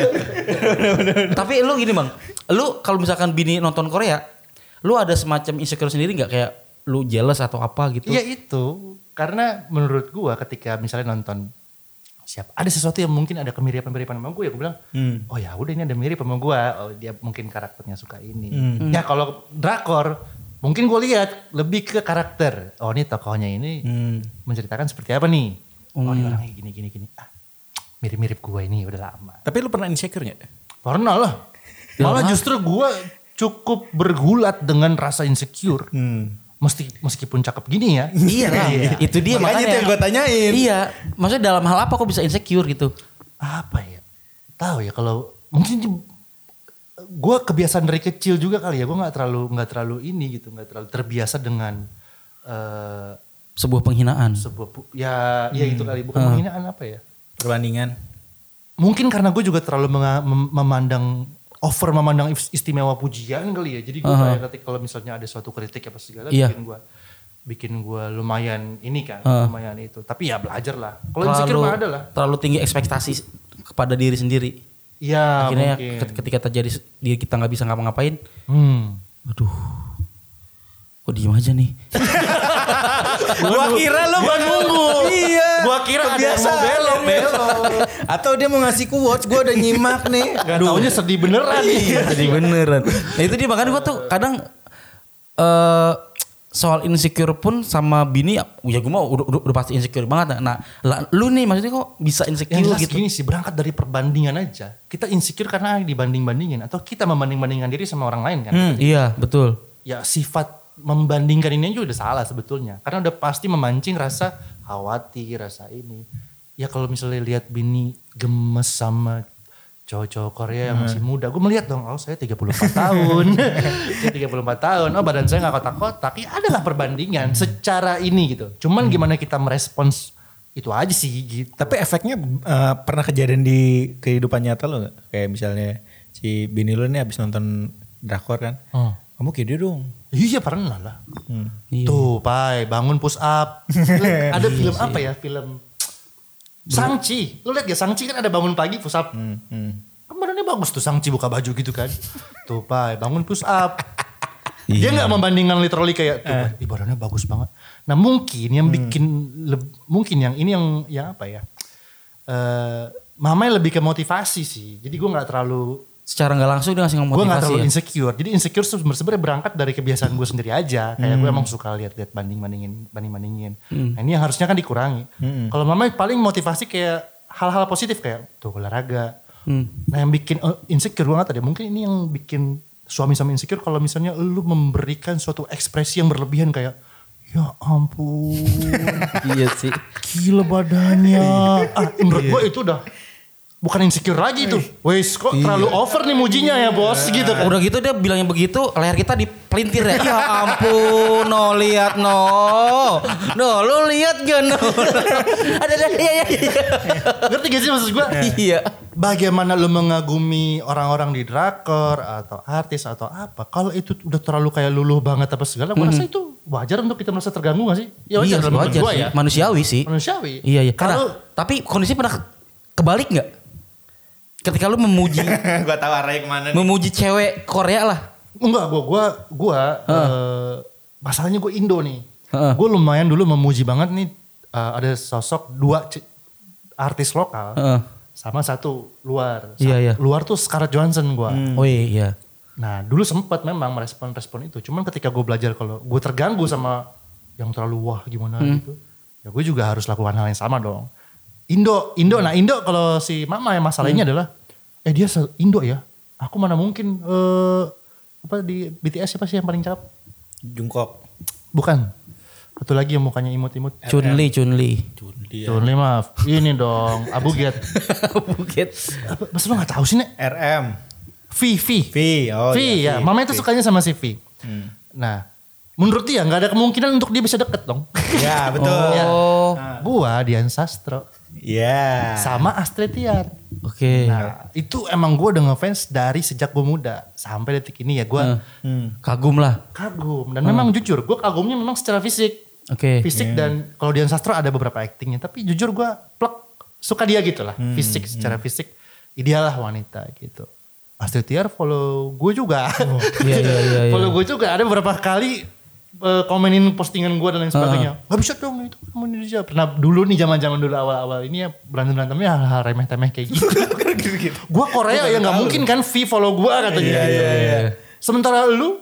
Tapi lu gini bang, lu kalau misalkan bini nonton Korea, lu ada semacam insecure sendiri nggak kayak lu jealous atau apa gitu? Iya itu. Karena menurut gua ketika misalnya nonton siap ada sesuatu yang mungkin ada kemiripan-kemiripan sama gue ya gue bilang Hmm. oh ya udah ini ada mirip sama gue oh dia mungkin karakternya suka ini Hmm. ya kalau drakor mungkin gue lihat lebih ke karakter. Oh ini tokohnya ini Hmm. menceritakan seperti apa nih? Oh ini orangnya gini gini gini. Ah mirip-mirip gue ini udah lama. Tapi lu pernah insecure gak? pernah lah. Malah justru gue cukup bergulat dengan rasa insecure. Hmm. Mesti meskipun cakep gini ya. Iya lah, itu dia Makanya makanya. itu yang gue tanyain. Iya, maksudnya dalam hal apa kok bisa insecure gitu? apa ya? Tahu ya kalau mungkin gue kebiasaan dari kecil juga kali ya gue nggak terlalu nggak terlalu ini gitu nggak terlalu terbiasa dengan eh Sebuah penghinaan. sebuah pu- ya ya itu kali bukan penghinaan apa ya Perbandingan. mungkin karena gue juga terlalu menga- mem- memandang over memandang is- istimewa pujian kali ya jadi gue kayak ketika kalau misalnya ada suatu kritik apa segala Iya. bikin gue bikin gue lumayan ini kan, Ah. lumayan itu. Tapi ya belajar lah. Kalau insecure mah ada lah. terlalu tinggi ekspektasi kepada diri sendiri. Iya Akhirnya mungkin. ket- ketika terjadi diri kita nggak bisa ngapa-ngapain, Hmm. aduh, kok diem aja nih. Gua kira lu mau nunggu. Iya. Gua kira ada yang mau belok, belok. Atau dia mau ngasih quotes, gua udah nyimak nih. Gak taunya sedih beneran nih. Jadi beneran. Nah, itu dia makanya gue tuh kadang eh soal insecure pun sama bini ya gue mau udah, udah, udah pasti insecure banget. Nah, lah, lu nih maksudnya kok bisa insecure Yang jelas gitu? gini sih berangkat dari perbandingan aja. Kita insecure karena dibanding-bandingin atau kita membanding-bandingkan diri sama orang lain kan. Hmm, iya betul. Ya sifat membandingkan ini aja udah salah sebetulnya. Karena udah pasti memancing rasa khawatir, rasa ini. Ya kalau misalnya lihat bini gemes sama cowok-cowok Korea yang masih muda. Gue melihat dong, oh saya 34 tahun. saya 34 tahun, oh badan saya gak kotak-kotak. Ya adalah perbandingan secara ini gitu. Cuman gimana kita merespons itu aja sih gitu. Tapi efeknya eh, pernah kejadian di kehidupan nyata lo gak? Kayak misalnya si bini lu nih abis nonton drakor kan. Oh. Kamu kayak dia dong. Iya pernah lah. Hmm. Tuh, Pai, bangun push up. ada film apa ya? Film Sangchi. Lu lihat ya Sangchi kan ada bangun pagi push up. Hmm, hmm. Kan badannya bagus tuh Sangchi buka baju gitu kan. Tuh, Pai, bangun push up. Dia nggak membandingkan literally kayak tuh, "Ih, badannya bagus banget. Nah, mungkin yang bikin leb- mungkin yang ini yang yang apa ya? Eh, mamanya lebih ke motivasi sih. Jadi gue nggak terlalu Secara nggak langsung dia ngasih gue gak motivasi terlalu ya. insecure. Jadi insecure tuh sebenarnya berangkat dari kebiasaan gue sendiri aja. Kayak gue emang suka lihat-lihat banding-bandingin, banding-bandingin. Nah ini yang harusnya kan dikurangi. Kalau mama paling motivasi kayak hal-hal positif kayak tuh olahraga. Hmm. Nah yang bikin eh, insecure gue deh. Mungkin ini yang bikin suami sama insecure kalau misalnya lu memberikan suatu ekspresi yang berlebihan kayak ya ampun iya sih. gila badannya. ah, menurut gue itu udah bukan insecure lagi tuh. Wes kok terlalu over nih mujinya ya bos gitu kan. Udah gitu dia bilangnya begitu, leher kita dipelintir ya. Ya ampun, no lihat no. No, lu lihat gak no? ada ada iya iya iya. Ngerti gak sih maksud gue? Iya. Bagaimana lu mengagumi orang-orang di drakor atau artis atau apa. Kalau itu udah terlalu kayak luluh banget apa segala. Gue rasa itu wajar untuk kita merasa terganggu gak sih? Ya iya, dalam wajar gue sih. ya. Manusiawi sih. Manusiawi. Iya iya. Karena Kalau tapi kondisi pernah ke- kebalik nggak? Ketika lu memuji gua tahu arahnya ke mana nih. memuji cewek Korea lah. enggak gue gua gua eh, masalahnya gue Indo nih. Heeh. Gue lumayan dulu memuji banget nih eh, ada sosok dua c- artis lokal Heeh. sama satu luar. Iya, iya. Luar tuh Scarlett Johansson gue. Oh iya. iya. Nah dulu sempat memang merespon-respon itu. Cuman ketika gue belajar kalau gue terganggu sama yang terlalu wah gimana gitu. Ya gue juga harus lakukan hal yang sama dong. Indo, Indo. Nah Indo kalau si mama yang masalahnya adalah. Eh dia se- Indo ya. Aku mana mungkin. eh apa di BTS siapa sih yang paling cakep? Jungkook. Bukan. Satu lagi yang mukanya imut-imut. Chunli, Chunli. Dia. Chun-Li maaf. Ini dong. Abu Get. Bukit. Apa, masa lu gak tahu sih Nek? RM. V, V. V. Oh V iya, ya, V. mama itu sukanya sama si V. Nah, menurut dia nggak ada kemungkinan untuk dia bisa deket dong. Ya betul. Ya. Oh. Gua Dian Sastro Iya. sama Astrid Tiar. Oke. Nah, itu emang gue udah ngefans dari sejak gue muda sampai detik ini ya gue Hmm. Kagum lah. kagum dan memang jujur gue kagumnya memang secara fisik, Oke. fisik dan kalau Dian Sastro ada beberapa actingnya tapi jujur gue plek suka dia gitu lah, fisik secara fisik ideal lah wanita gitu. Astrid Tiar follow gue juga. Iya iya iya. iya. Follow gue juga ada beberapa kali eh, komenin postingan gue dan lain sebagainya. Gak bisa dong itu kamu Indonesia. Pernah dulu nih zaman-zaman dulu awal-awal ini ya berantem berantemnya hal-hal remeh-temeh kayak gitu. gue Korea ya nggak mungkin kan V follow gue katanya. Iya, iya, iya. Sementara lu,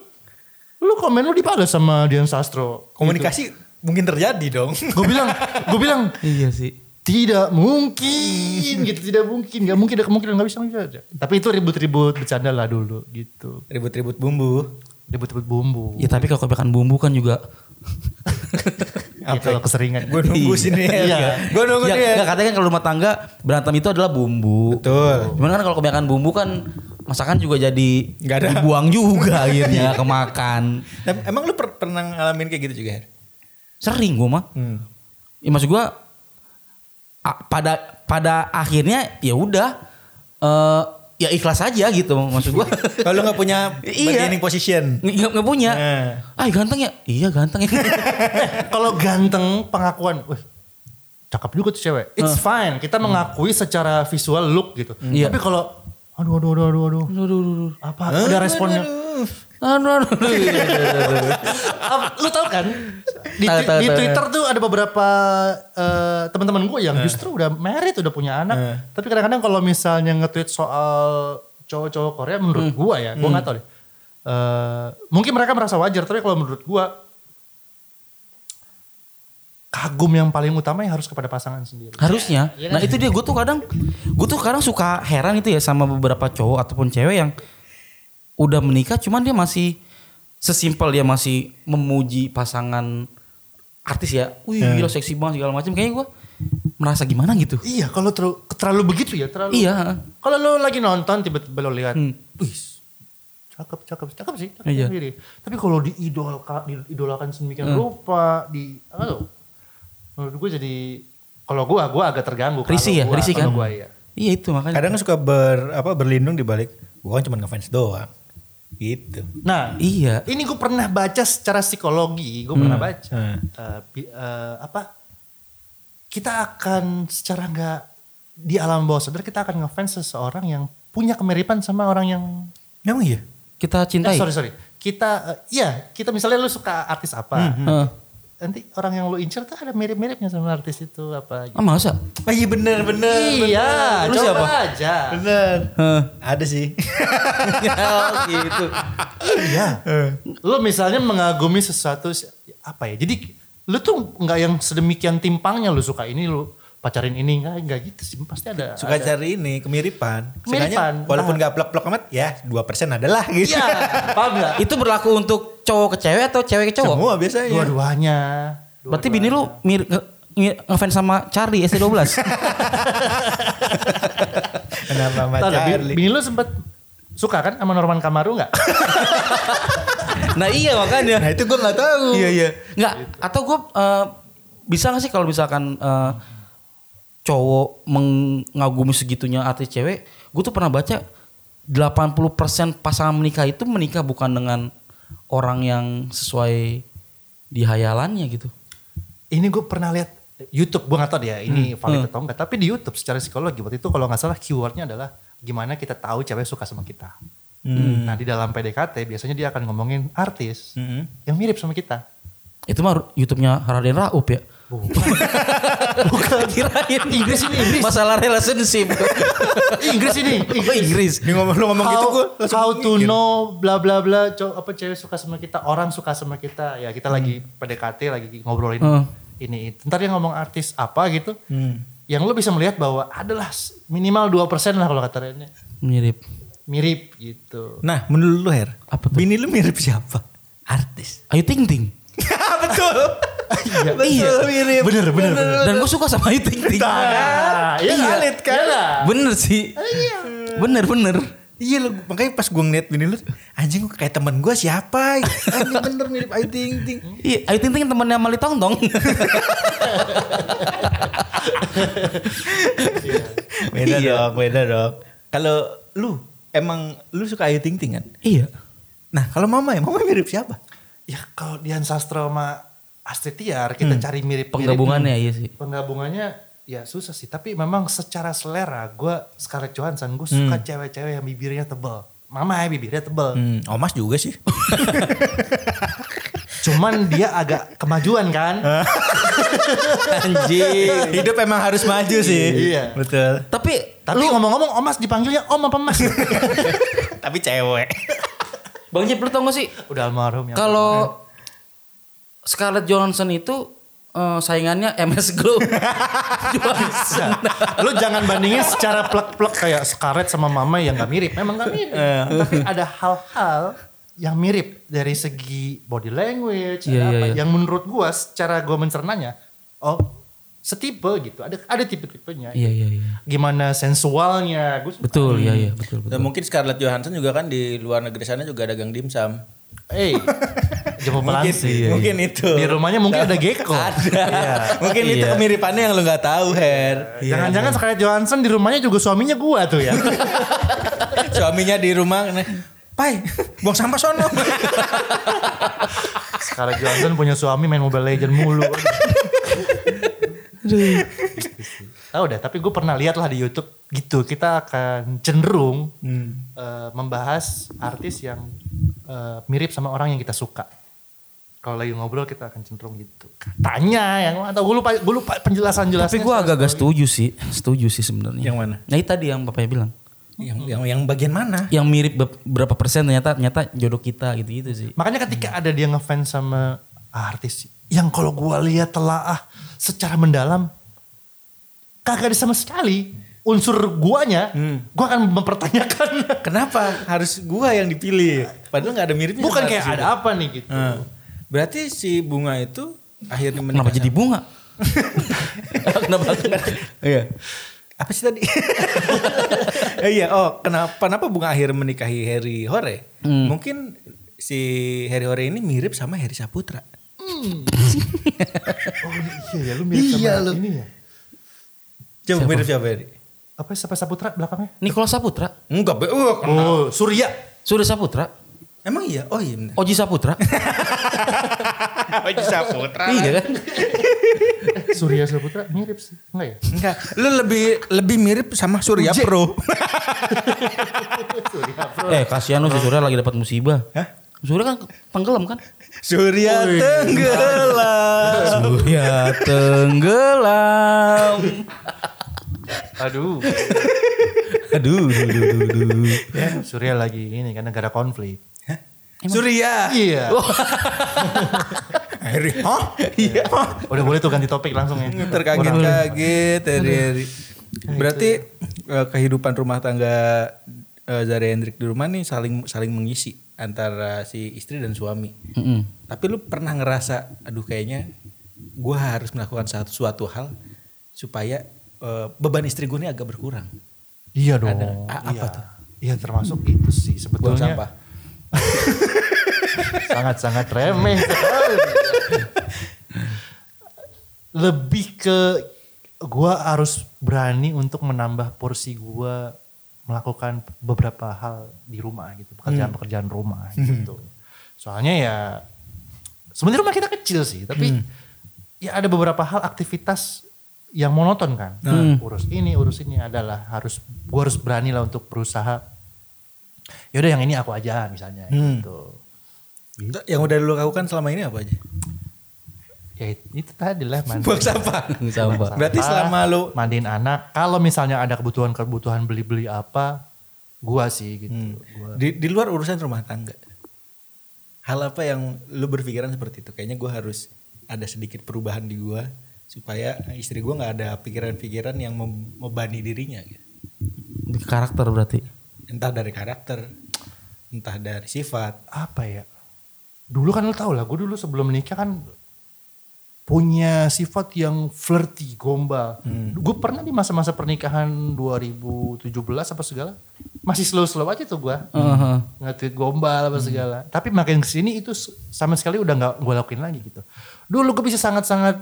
lu komen lu dibalas sama Dian Sastro. Komunikasi mungkin terjadi dong. Gue bilang, gue bilang Iya sih. tidak mungkin gitu tidak mungkin nggak mungkin ada kemungkinan nggak bisa nggak bisa tapi itu ribut-ribut bercanda lah dulu gitu Ribut-ribut bumbu. Ribut-ribut bumbu Ya tapi kalau kebanyakan bumbu kan juga. ya, kalau keseringan Gue nunggu sini. Iya. Gue nunggu ya, dia. katanya kan kalau rumah tangga berantem itu adalah bumbu. Betul. Cuman kan kalau kebanyakan bumbu kan masakan juga jadi Nggak ada. dibuang juga akhirnya kemakan. Em- Emang lu per- pernah ngalamin kayak gitu juga? Sering gue mah. Hmm. Ya maksud gue pada pada akhirnya ya udah eh, ya ikhlas aja gitu maksud gua. Kalau nggak punya Iya. bargaining position. Nggak nggak punya. Nah. Ah ganteng ya? Iya ganteng ya. Kalau ganteng pengakuan, wih cakep juga tuh cewek. It's fine. Kita mengakui secara visual look gitu. Iya. Tapi kalau aduh aduh aduh aduh aduh. Aduh, aduh, aduh. Apa ada responnya? Aduh, aduh, iya. Ah, lu tahu kan? Di, Tahu, tahu, di tahu. Twitter tuh ada beberapa eh, teman-teman gue yang justru udah married udah punya anak. Tapi kadang-kadang kalau misalnya nge-tweet soal cowok-cowok Korea menurut gue ya gue nggak tahu deh. Eh, mungkin mereka merasa wajar tapi kalau menurut gue kagum yang paling utama yang harus kepada pasangan sendiri. Harusnya. Nah itu dia gue tuh kadang gue tuh kadang suka heran itu ya sama beberapa cowok ataupun cewek yang udah menikah cuman dia masih sesimpel dia masih memuji pasangan artis ya. Wih gila seksi banget segala macam. Kayaknya gue merasa gimana gitu. iya kalau terlalu, terlalu begitu ya terlalu Iya. kalau lo lagi nonton tiba-tiba lo lihat Hmm. wih cakep cakep cakep sih cakep Iya. sendiri tapi kalau diidolka diidolakan sedemikian rupa di apa tuh menurut gue jadi kalau gue gue agak terganggu kalau Risih ya, risih kan. gua, iya. Iya itu makanya. Kadang suka ber apa berlindung di balik gua kan cuma ngefans doang. Gitu. nah Iya. ini gue pernah baca secara psikologi gue pernah baca Hmm. Eh, bi- eh, apa kita akan secara nggak di alam bawah sadar kita akan ngefans seseorang yang punya kemiripan sama orang yang Emang iya? Kita cintai. Eh, sorry sorry. Kita eh, iya, kita misalnya lu suka artis apa. Heeh. Nanti orang yang lu incer tuh ada mirip-miripnya sama artis itu apa gitu. Ah masa? Oh iya bener bener. Iya, Lu coba siapa? aja. Bener. Heeh. Ada sih. oh gitu. Iya. Lu misalnya mengagumi sesuatu apa ya? Jadi lu tuh nggak yang sedemikian timpangnya lu suka ini lu pacarin ini enggak enggak gitu sih pasti ada Suka ada. cari ini kemiripan. Kemiripan. Seenggaknya walaupun gak plek-plek amat ya 2% adalah gitu. Iya, paham nggak? Itu berlaku untuk cowok ke cewek atau cewek ke cowok? Semua biasanya. Dua-duanya. Berarti bini lu mir nge- nge- ngefans sama Charlie ST12. Kenapa sama nggak, Charlie? bini lu sempet suka kan sama Norman Kamaru nggak? nah iya makanya. Nah itu gue gak tahu. Iya iya. Enggak, atau gue eh, bisa gak sih kalau misalkan eh, cowok mengagumi segitunya artis cewek, gue tuh pernah baca 80% pasangan menikah itu menikah bukan dengan orang yang sesuai di hayalannya gitu. ini gue pernah lihat YouTube gue nggak tahu deh ya ini valid atau enggak tapi di YouTube secara psikologi waktu itu kalau nggak salah keywordnya adalah gimana kita tahu cewek suka sama kita nah di dalam PDKT biasanya dia akan ngomongin artis Mm-mm. yang mirip sama kita Itu mah YouTube-nya Raden Raup ya. Bukan kirain Inggris ini, Inggris. Masalah relationship. Inggris ini Oh, Inggris. Dia ngomong lu ngomong how, gitu gue langsung how to mikir. know bla bla bla cow- apa cewek suka sama kita orang suka sama kita ya kita lagi PDKT lagi ngobrolin Hmm. ini ntar dia ngomong artis apa gitu Hmm. yang lu bisa melihat bahwa adalah minimal 2% lah kalau kata Rene Mirip. mirip gitu Nah menurut lu Her. Apa tuh? Bini lu mirip siapa? Artis. Ayu Ting Ting. Betul. Betul Iya. mirip. Bener, bener, Dan gue suka sama Ting. Nah, iya valid kan? Iya? Bener sih. Bener bener. Iya lu, makanya pas gue ngeliat bini lu, anjing kayak temen gue siapa? Anjing bener mirip Ayu Ting Ting. Iya, Ayu Ting Ting temennya Mali Tong Tong. Beda Iya. dong, beda dong. Kalau lu, emang lu suka Ayu Ting Ting kan? iya. Nah kalau mama ya, mama mirip siapa? Ya kalau Dian Sastro sama Astrid Tiar kita cari mirip Penggabungannya iya sih. penggabungannya ya susah sih tapi memang secara selera gue Scarlett Johansson gue suka Hmm. cewek-cewek yang bibirnya tebel mama ya bibirnya tebel Hmm, Omas juga sih. cuman dia agak kemajuan kan Anjing. Hidup emang harus maju sih. Iya. Betul. Tapi tapi ngomong-ngomong Omas dipanggilnya Om apa Mas Tapi cewek. Bang Jep lu tau gak sih? Udah almarhum ya kalau Scarlett Johansson itu eh, saingannya MS Glow. Johansson. lu jangan bandingin secara plek-plek kayak Scarlett sama Mama yang gak mirip. Memang gak mirip. Tapi ada hal-hal yang mirip dari segi body language iya, apa, iya. yang menurut gua secara gua mencernanya oh setipe gitu ada ada tipe-tipenya Iya iya iya. gimana sensualnya gue Betul iya iya betul betul. Dan mungkin Scarlett Johansson juga kan di luar negeri sana juga dagang dimsum. eh jemput Mungkin, pelansi mungkin itu. di rumahnya mungkin ada gecko Ada. Mungkin itu Iya. kemiripannya yang lu nggak tahu, Her. jangan-jangan Scarlett Johansson di rumahnya juga suaminya gua tuh ya Suaminya di rumah, nih, Pai, buang sampah sono. Sekarang Johnson punya suami main Mobile Legend mulu. Tahu dah, tapi gue pernah lihat lah di YouTube gitu. Kita akan cenderung eh, membahas artis yang eh, mirip sama orang yang kita suka. Kalau lagi ngobrol kita akan cenderung gitu. Katanya yang atau gue lupa gue lupa penjelasan jelasnya. Tapi gue agak-agak setuju sih, setuju sih sebenarnya. Yang mana? Nah itu tadi yang bapaknya bilang, yang, yang yang bagian mana? yang mirip be- berapa persen ternyata ternyata jodoh kita gitu-gitu sih. Makanya ketika ada dia ngefans sama artis yang kalau gua lihat telaah secara mendalam kagak ada sama sekali unsur guanya, gua akan mempertanyakan. Kenapa harus gua yang dipilih? Padahal nggak ada miripnya. Bukan kayak ada apa nih gitu. Nah, berarti si bunga itu akhirnya menikah. Kenapa jadi bunga? Kenapa? Iya. Apa sih tadi? Iya, oh kenapa kenapa bunga akhirnya menikahi Harry Hore? Mungkin si Harry Hore ini mirip sama Harry Saputra. Oh iya ya lu mirip sama ini ya. Coba mirip siapa Harry? Apa siapa Saputra belakangnya? Nikola Saputra, Enggak, be- uh, kenal. Oh, Surya. Surya Saputra, Emang iya? Oh iya bener. Oji Saputra. Oji Saputra. iya kan? Surya Saputra mirip sih. Enggak ya? Enggak, lu lebih lebih mirip sama Surya Pro. Eh kasihan lu si Surya lagi dapat musibah. Hah? Surya kan tenggelam kan? Surya tenggelam. Surya tenggelam. Aduh. Aduh, aduh, aduh, aduh. ya, Surya lagi ini kan negara konflik. Surya. Iya. Harry. Hah? Iya. Udah boleh tuh ganti topik langsung ya. Terkaget-kaget Harry. Berarti eh, kehidupan rumah tangga eh, Zara Hendrik di rumah nih saling saling mengisi antara si istri dan suami. Mm-mm. Tapi lu pernah ngerasa, aduh kayaknya gue harus melakukan satu suatu hal supaya eh, beban istri gue ini agak berkurang. Iya dong. Ada. A- apa iya. tuh? Iya termasuk itu sih Buang sebetulnya. sampah. Sangat-sangat remeh sekali. Lebih ke gua harus berani untuk menambah porsi gua melakukan beberapa hal di rumah gitu, pekerjaan-pekerjaan rumah gitu. Soalnya ya sebenarnya rumah kita kecil sih, tapi ya ada beberapa hal aktivitas yang monoton kan. Urus ini, urus ini adalah harus gua harus berani lah untuk berusaha. Yaudah yang ini aku aja misalnya gitu. Yang udah lu lakukan selama ini apa aja? Ya itu, itu tadi lah mandi. Buang sampah. Sampah. Berarti selama lu mandiin anak, kalau misalnya ada kebutuhan-kebutuhan beli-beli apa, gua sih gitu. Hmm. Gua di, di luar urusan rumah tangga. Hal apa yang lu berpikiran seperti itu? Kayaknya gue harus ada sedikit perubahan di gue supaya istri gue nggak ada pikiran-pikiran yang mem- membebani dirinya. Gitu. Ke karakter berarti. Entah dari karakter, entah dari sifat. apa ya? Dulu kan lu tau lah, gue dulu sebelum menikah kan punya sifat yang flirty, gombal. Gue pernah di masa-masa pernikahan 2017 apa segala, masih slow-slow aja tuh gue. Nge-tweet gombal apa segala. Tapi makin ke sini itu sama sekali udah nggak gue lakuin lagi gitu. Dulu gue bisa sangat-sangat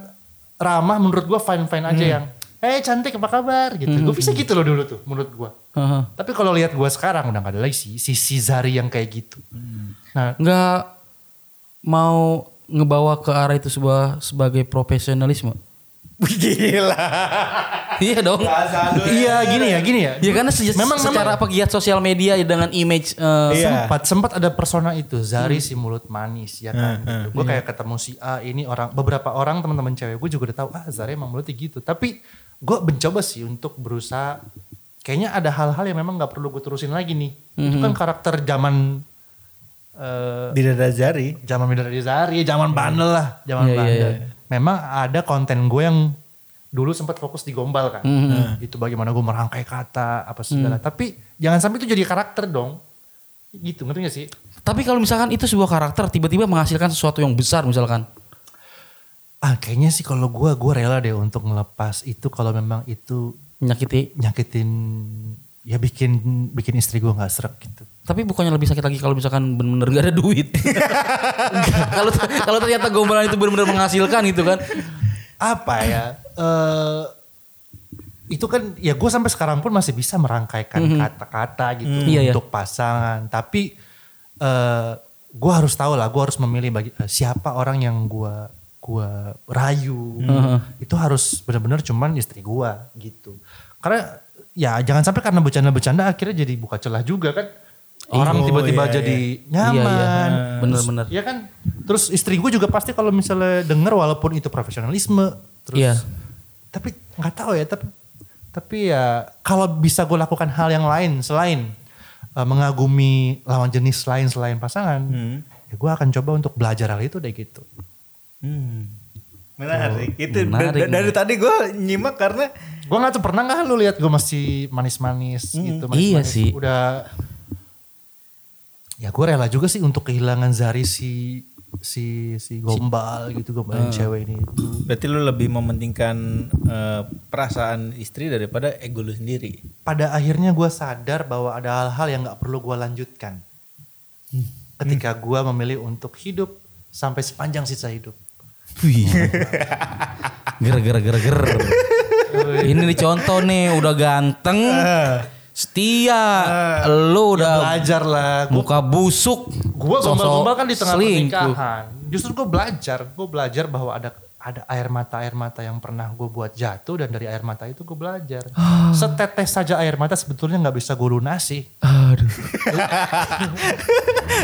ramah menurut gue fine-fine aja yang, eh cantik apa kabar gitu. Gue bisa gitu loh dulu tuh menurut gue. Heeh. Tapi kalau lihat gue sekarang udah gak ada lagi sih si si Zari yang kayak gitu. Nah Nggak mau ngebawa ke arah itu sebuah sebagai profesionalisme. Gila. iya dong. iya gini ya gini ya. Ya karena se- Memang- secara pegiat sosial media dengan image eh, Iya. sempat sempat ada persona itu Zari si mulut manis ya kan. gue kayak ketemu si A ini orang beberapa orang teman-teman cewek gue juga udah tahu ah Zari emang mulutnya gitu. Tapi gue mencoba sih untuk berusaha kayaknya ada hal-hal yang memang nggak perlu gue terusin lagi nih. Itu kan karakter zaman eh Bidadari. zaman Bidadari Zari, zaman bandel lah, zaman Iya, iya, bandel. iya. Memang ada konten gue yang dulu sempat fokus di gombal kan. Itu bagaimana gue merangkai kata apa segala. Tapi jangan sampai itu jadi karakter dong. Gitu, ngerti gak sih? Tapi kalau misalkan itu sebuah karakter tiba-tiba menghasilkan sesuatu yang besar misalkan. Ah kayaknya sih kalau gue, gue rela deh untuk ngelepas itu kalau memang itu Menyakiti. nyakitin, ya bikin bikin istri gue gak serak gitu. Tapi bukannya lebih sakit lagi kalau misalkan benar-benar gak ada duit. Kalau kalau ternyata gombalan itu benar-benar menghasilkan gitu kan. Apa ya? eh itu kan ya gue sampai sekarang pun masih bisa merangkaikan kata-kata gitu Iya, iya. untuk pasangan. Tapi eh gue harus tahu lah, gue harus memilih bagi eh, siapa orang yang gue gua rayu. Itu harus benar-benar cuman istri gue gitu. Karena ya jangan sampai karena bercanda-bercanda akhirnya jadi buka celah juga kan. Orang Oh, tiba-tiba iya, jadi Iya, iya. nyaman. Bener-bener. Iya kan. Terus istri gue juga pasti kalau misalnya denger walaupun itu profesionalisme. Terus Iya. tapi nggak tahu ya tapi tapi ya kalau bisa gue lakukan hal yang lain selain uh, mengagumi lawan jenis lain selain pasangan Hmm. ya gue akan coba untuk belajar hal itu deh gitu Hmm. Menarik. itu menarik, da- dari tadi gue nyimak karena gue nggak tuh pernah nggak lu lihat gue masih manis-manis gitu Iya manis-manis. sih. udah ya gue rela juga sih untuk kehilangan Zari si si si gombal gitu gombalin cewek ini itu berarti lu lebih mementingkan eh, perasaan istri daripada ego lu sendiri. pada akhirnya gue sadar bahwa ada hal-hal yang nggak perlu gue lanjutkan ketika gue memilih untuk hidup sampai sepanjang sisa hidup. Wih. Ger ger ger ger. Ini contoh nih udah ganteng, setia, lu udah Belajar lah. Gue muka busuk. gue gombal-gombal kan di tengah selingkuh. pernikahan. Justru gue belajar, gue belajar bahwa ada ada air mata air mata yang pernah gue buat jatuh dan dari air mata itu gue belajar. Setetes saja air mata sebetulnya nggak bisa gue lunasi. Aduh.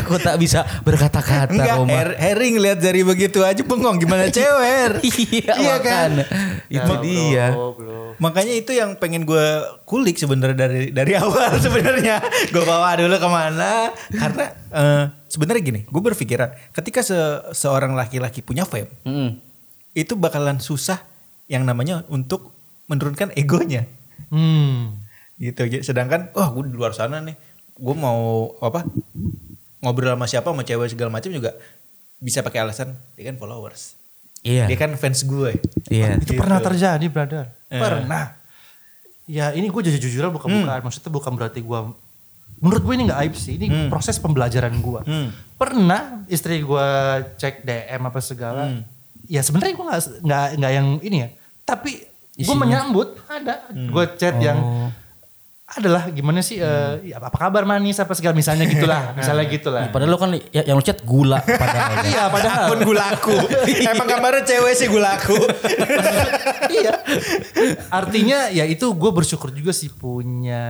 Kok tak bisa berkata-kata Enggak? Her- Herring lihat jari begitu aja bengong gimana cewek. iya, Iya kan? Itu Ya, dia. bro, bro. Makanya itu yang pengen gue kulik sebenarnya dari dari awal sebenarnya. Gue bawa dulu ke mana? Karena eh, sebenarnya gini, gue berpikiran ketika se- seorang laki-laki punya fame, Mm. Itu bakalan susah yang namanya untuk menurunkan egonya. Hmm. Gitu. Sedangkan, wah gue di luar sana nih, gue mau apa ngobrol sama siapa sama cewek segala macam juga bisa pakai alasan dia kan followers. Iya. Dia kan fans gue. Iya. Itu pernah terjadi, brother. Eh. Pernah. Ya ini gue jujur-jujuran buka-bukaan. Maksudnya bukan berarti gue... Menurut gue ini gak aib sih. Ini proses pembelajaran gue. Hmm. Pernah istri gue cek DM apa segala. Hmm. Ya sebenarnya gue gak, nggak nggak yang ini ya. Tapi gue menyambut. Ada. Gue chat yang... Oh. Adalah gimana sih... eh, ya, apa kabar manis apa segala. Misalnya gitulah. misalnya gitulah. Padahal lu kan ya- yang lu chat gula padahal. Iya padahal. Akun gulaku. Emang gambarnya cewek sih gulaku. iya. Artinya ya itu gue bersyukur juga sih punya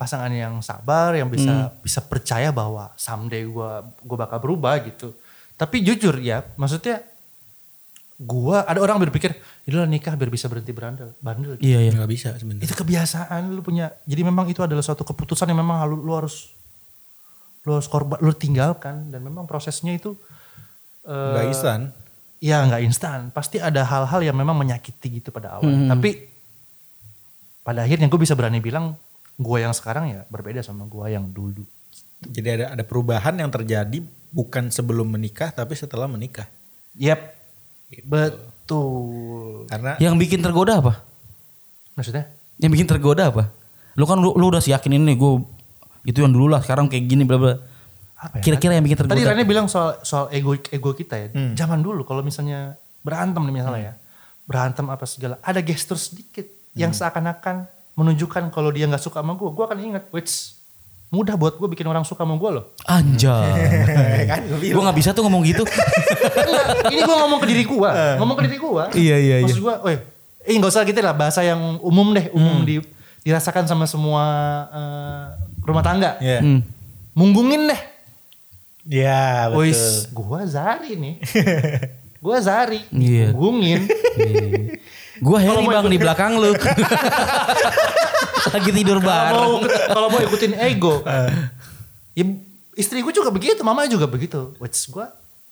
pasangan yang sabar yang bisa bisa percaya bahwa someday gue gue bakal berubah gitu. Tapi jujur ya, maksudnya gue ada orang berpikir, inilah nikah biar bisa berhenti berandal, bandel. Iya, iya. Gak bisa sebenarnya. Itu kebiasaan lu punya. Jadi memang itu adalah suatu keputusan yang memang lu, lu harus lu harus korban, lu tinggalkan dan memang prosesnya itu eh, Gak instan. Ya nggak instan, pasti ada hal-hal yang memang menyakiti gitu pada awal. Tapi pada akhirnya gue bisa berani bilang gue yang sekarang ya berbeda sama gue yang dulu. Jadi ada ada perubahan yang terjadi bukan sebelum menikah tapi setelah menikah. Yep, betul. Karena Yang bikin tergoda apa? Maksudnya? Yang bikin tergoda apa? Lu kan lu, lu udah yakin ini gue itu yang dulu lah sekarang kayak gini bla bla. Apa ya? Kira-kira yang bikin tergoda. Tadi Rani bilang soal soal ego ego kita ya. Zaman dulu kalau misalnya berantem nih misalnya ya, berantem apa segala, ada gestur sedikit yang seakan-akan menunjukkan kalau dia nggak suka sama gue, gue akan ingat, which mudah buat gue bikin orang suka sama gue loh. Anjay. kan gue gak bisa tuh ngomong gitu. Enggak, ini gue ngomong ke diri gue, ngomong ke diri gue. Iya, iya, iya. Maksud gue, eh, eh nggak usah gitu lah bahasa yang umum deh, umum di, dirasakan sama semua eh, rumah tangga. Iya. Hmm. Munggungin deh. Ya betul. Wis, gue Zari nih. gue Zari, Iya. munggungin. Gue Harry bang di belakang lu. Lagi tidur Kalau bareng. mau kalau mau ikutin ego, ya, istri gue juga begitu, mama juga begitu. Which gue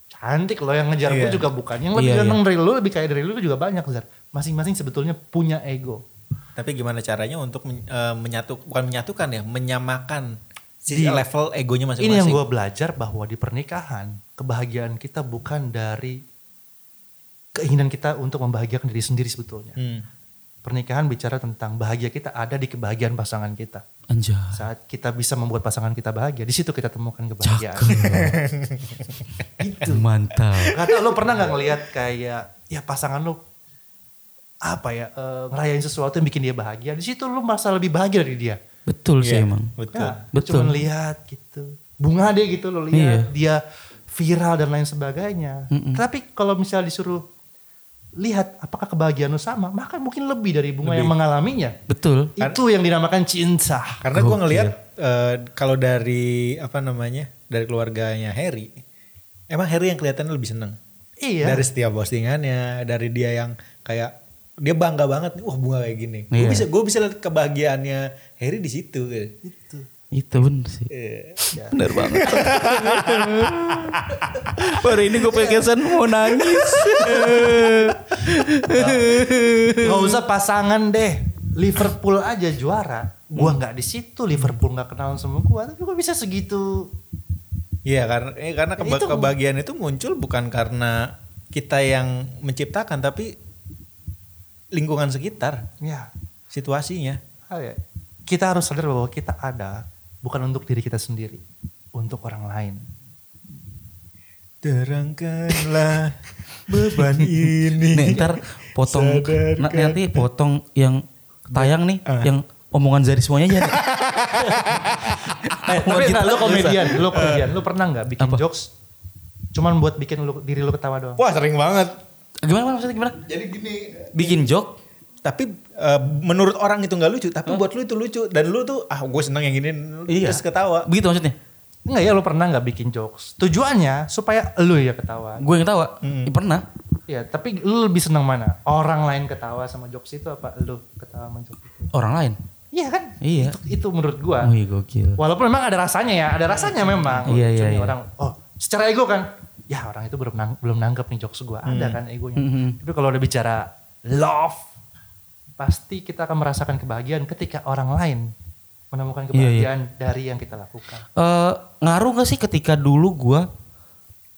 cantik loh yang ngejar gue Iya. juga bukan. Yang lebih Iya, ganteng dari lu, lebih kaya dari lu juga banyak Zar. Masing-masing sebetulnya punya ego. Tapi gimana caranya untuk men- eh, menyatu bukan menyatukan ya, menyamakan si Di- level egonya masing-masing. Ini yang gue belajar bahwa di pernikahan kebahagiaan kita bukan dari keinginan kita untuk membahagiakan diri sendiri sebetulnya. Hmm. Pernikahan bicara tentang bahagia kita ada di kebahagiaan pasangan kita. Anjay. Saat kita bisa membuat pasangan kita bahagia, di situ kita temukan kebahagiaan. Itu mantap. Gak tau lo pernah nggak ngelihat kayak ya pasangan lo apa ya eh, ngerayain sesuatu yang bikin dia bahagia. Di situ lu merasa lebih bahagia dari dia. Betul sih Iya, emang. Betul. Ya, Betul. Cuma lihat gitu. Bunga deh gitu lo lihat dia viral dan lain sebagainya. Tapi kalau misalnya disuruh lihat apakah kebahagiaan lu sama, maka mungkin lebih dari bunga yang mengalaminya. Betul. Itu yang dinamakan cinta. Karena gue ngelihat eh, kalau dari apa namanya dari keluarganya Harry, emang Harry yang kelihatannya lebih seneng. Iya. Dari setiap postingannya, dari dia yang kayak dia bangga banget wah bunga kayak gini. Gue Iya. bisa gue bisa lihat kebahagiaannya Harry di situ. Itu. Itu bener sih. Eh, Bener banget. Baru ini gue pengen mau nangis. Gak usah pasangan deh. Liverpool aja juara. Gua Hmm. nggak di situ. Liverpool nggak kenal sama gua. Tapi gua bisa segitu. Iya karena eh, karena keba- Itu- kebahagiaan itu muncul bukan karena kita yang menciptakan tapi lingkungan sekitar, Ya. situasinya. Ah, ya. Kita harus sadar bahwa kita ada bukan untuk diri kita sendiri, untuk orang lain. Terangkanlah beban ini. Nih ntar potong Sadarkan. na- nanti potong yang tayang nih yang omongan Zari semuanya aja. nih. Eh, tapi kita nah, lu komedian, lu komedian, lu pernah nggak bikin Apa? jokes cuman buat bikin lu, diri lu ketawa doang? Wah sering banget. Gimana maksudnya gimana? Jadi gini, Bikin joke? Tapi eh, menurut orang itu nggak lucu, tapi buat lu itu lucu dan lu tuh ah gue seneng yang gini, Iya. terus ketawa. Begitu maksudnya? Enggak ya lu pernah nggak bikin jokes? Tujuannya supaya lu ya ketawa. Gue yang tawa. Ya, pernah. Ya, tapi lu lebih senang mana? Orang lain ketawa sama jokes itu apa lu ketawa sama jokes itu? Orang lain. Iya kan? Iya. Itu, itu menurut gua. Oh iya gokil. Walaupun memang ada rasanya ya, ada rasanya memang. Iya, iya, iya. Orang, oh, secara ego kan, ya orang itu belum nang, belum nangkep nih jokes gua. Ada kan egonya. Mhm. Tapi kalau udah bicara love, pasti kita akan merasakan kebahagiaan ketika orang lain menemukan Iya, kebahagiaan dari yang kita lakukan. Eh, ngaruh gak sih ketika dulu gue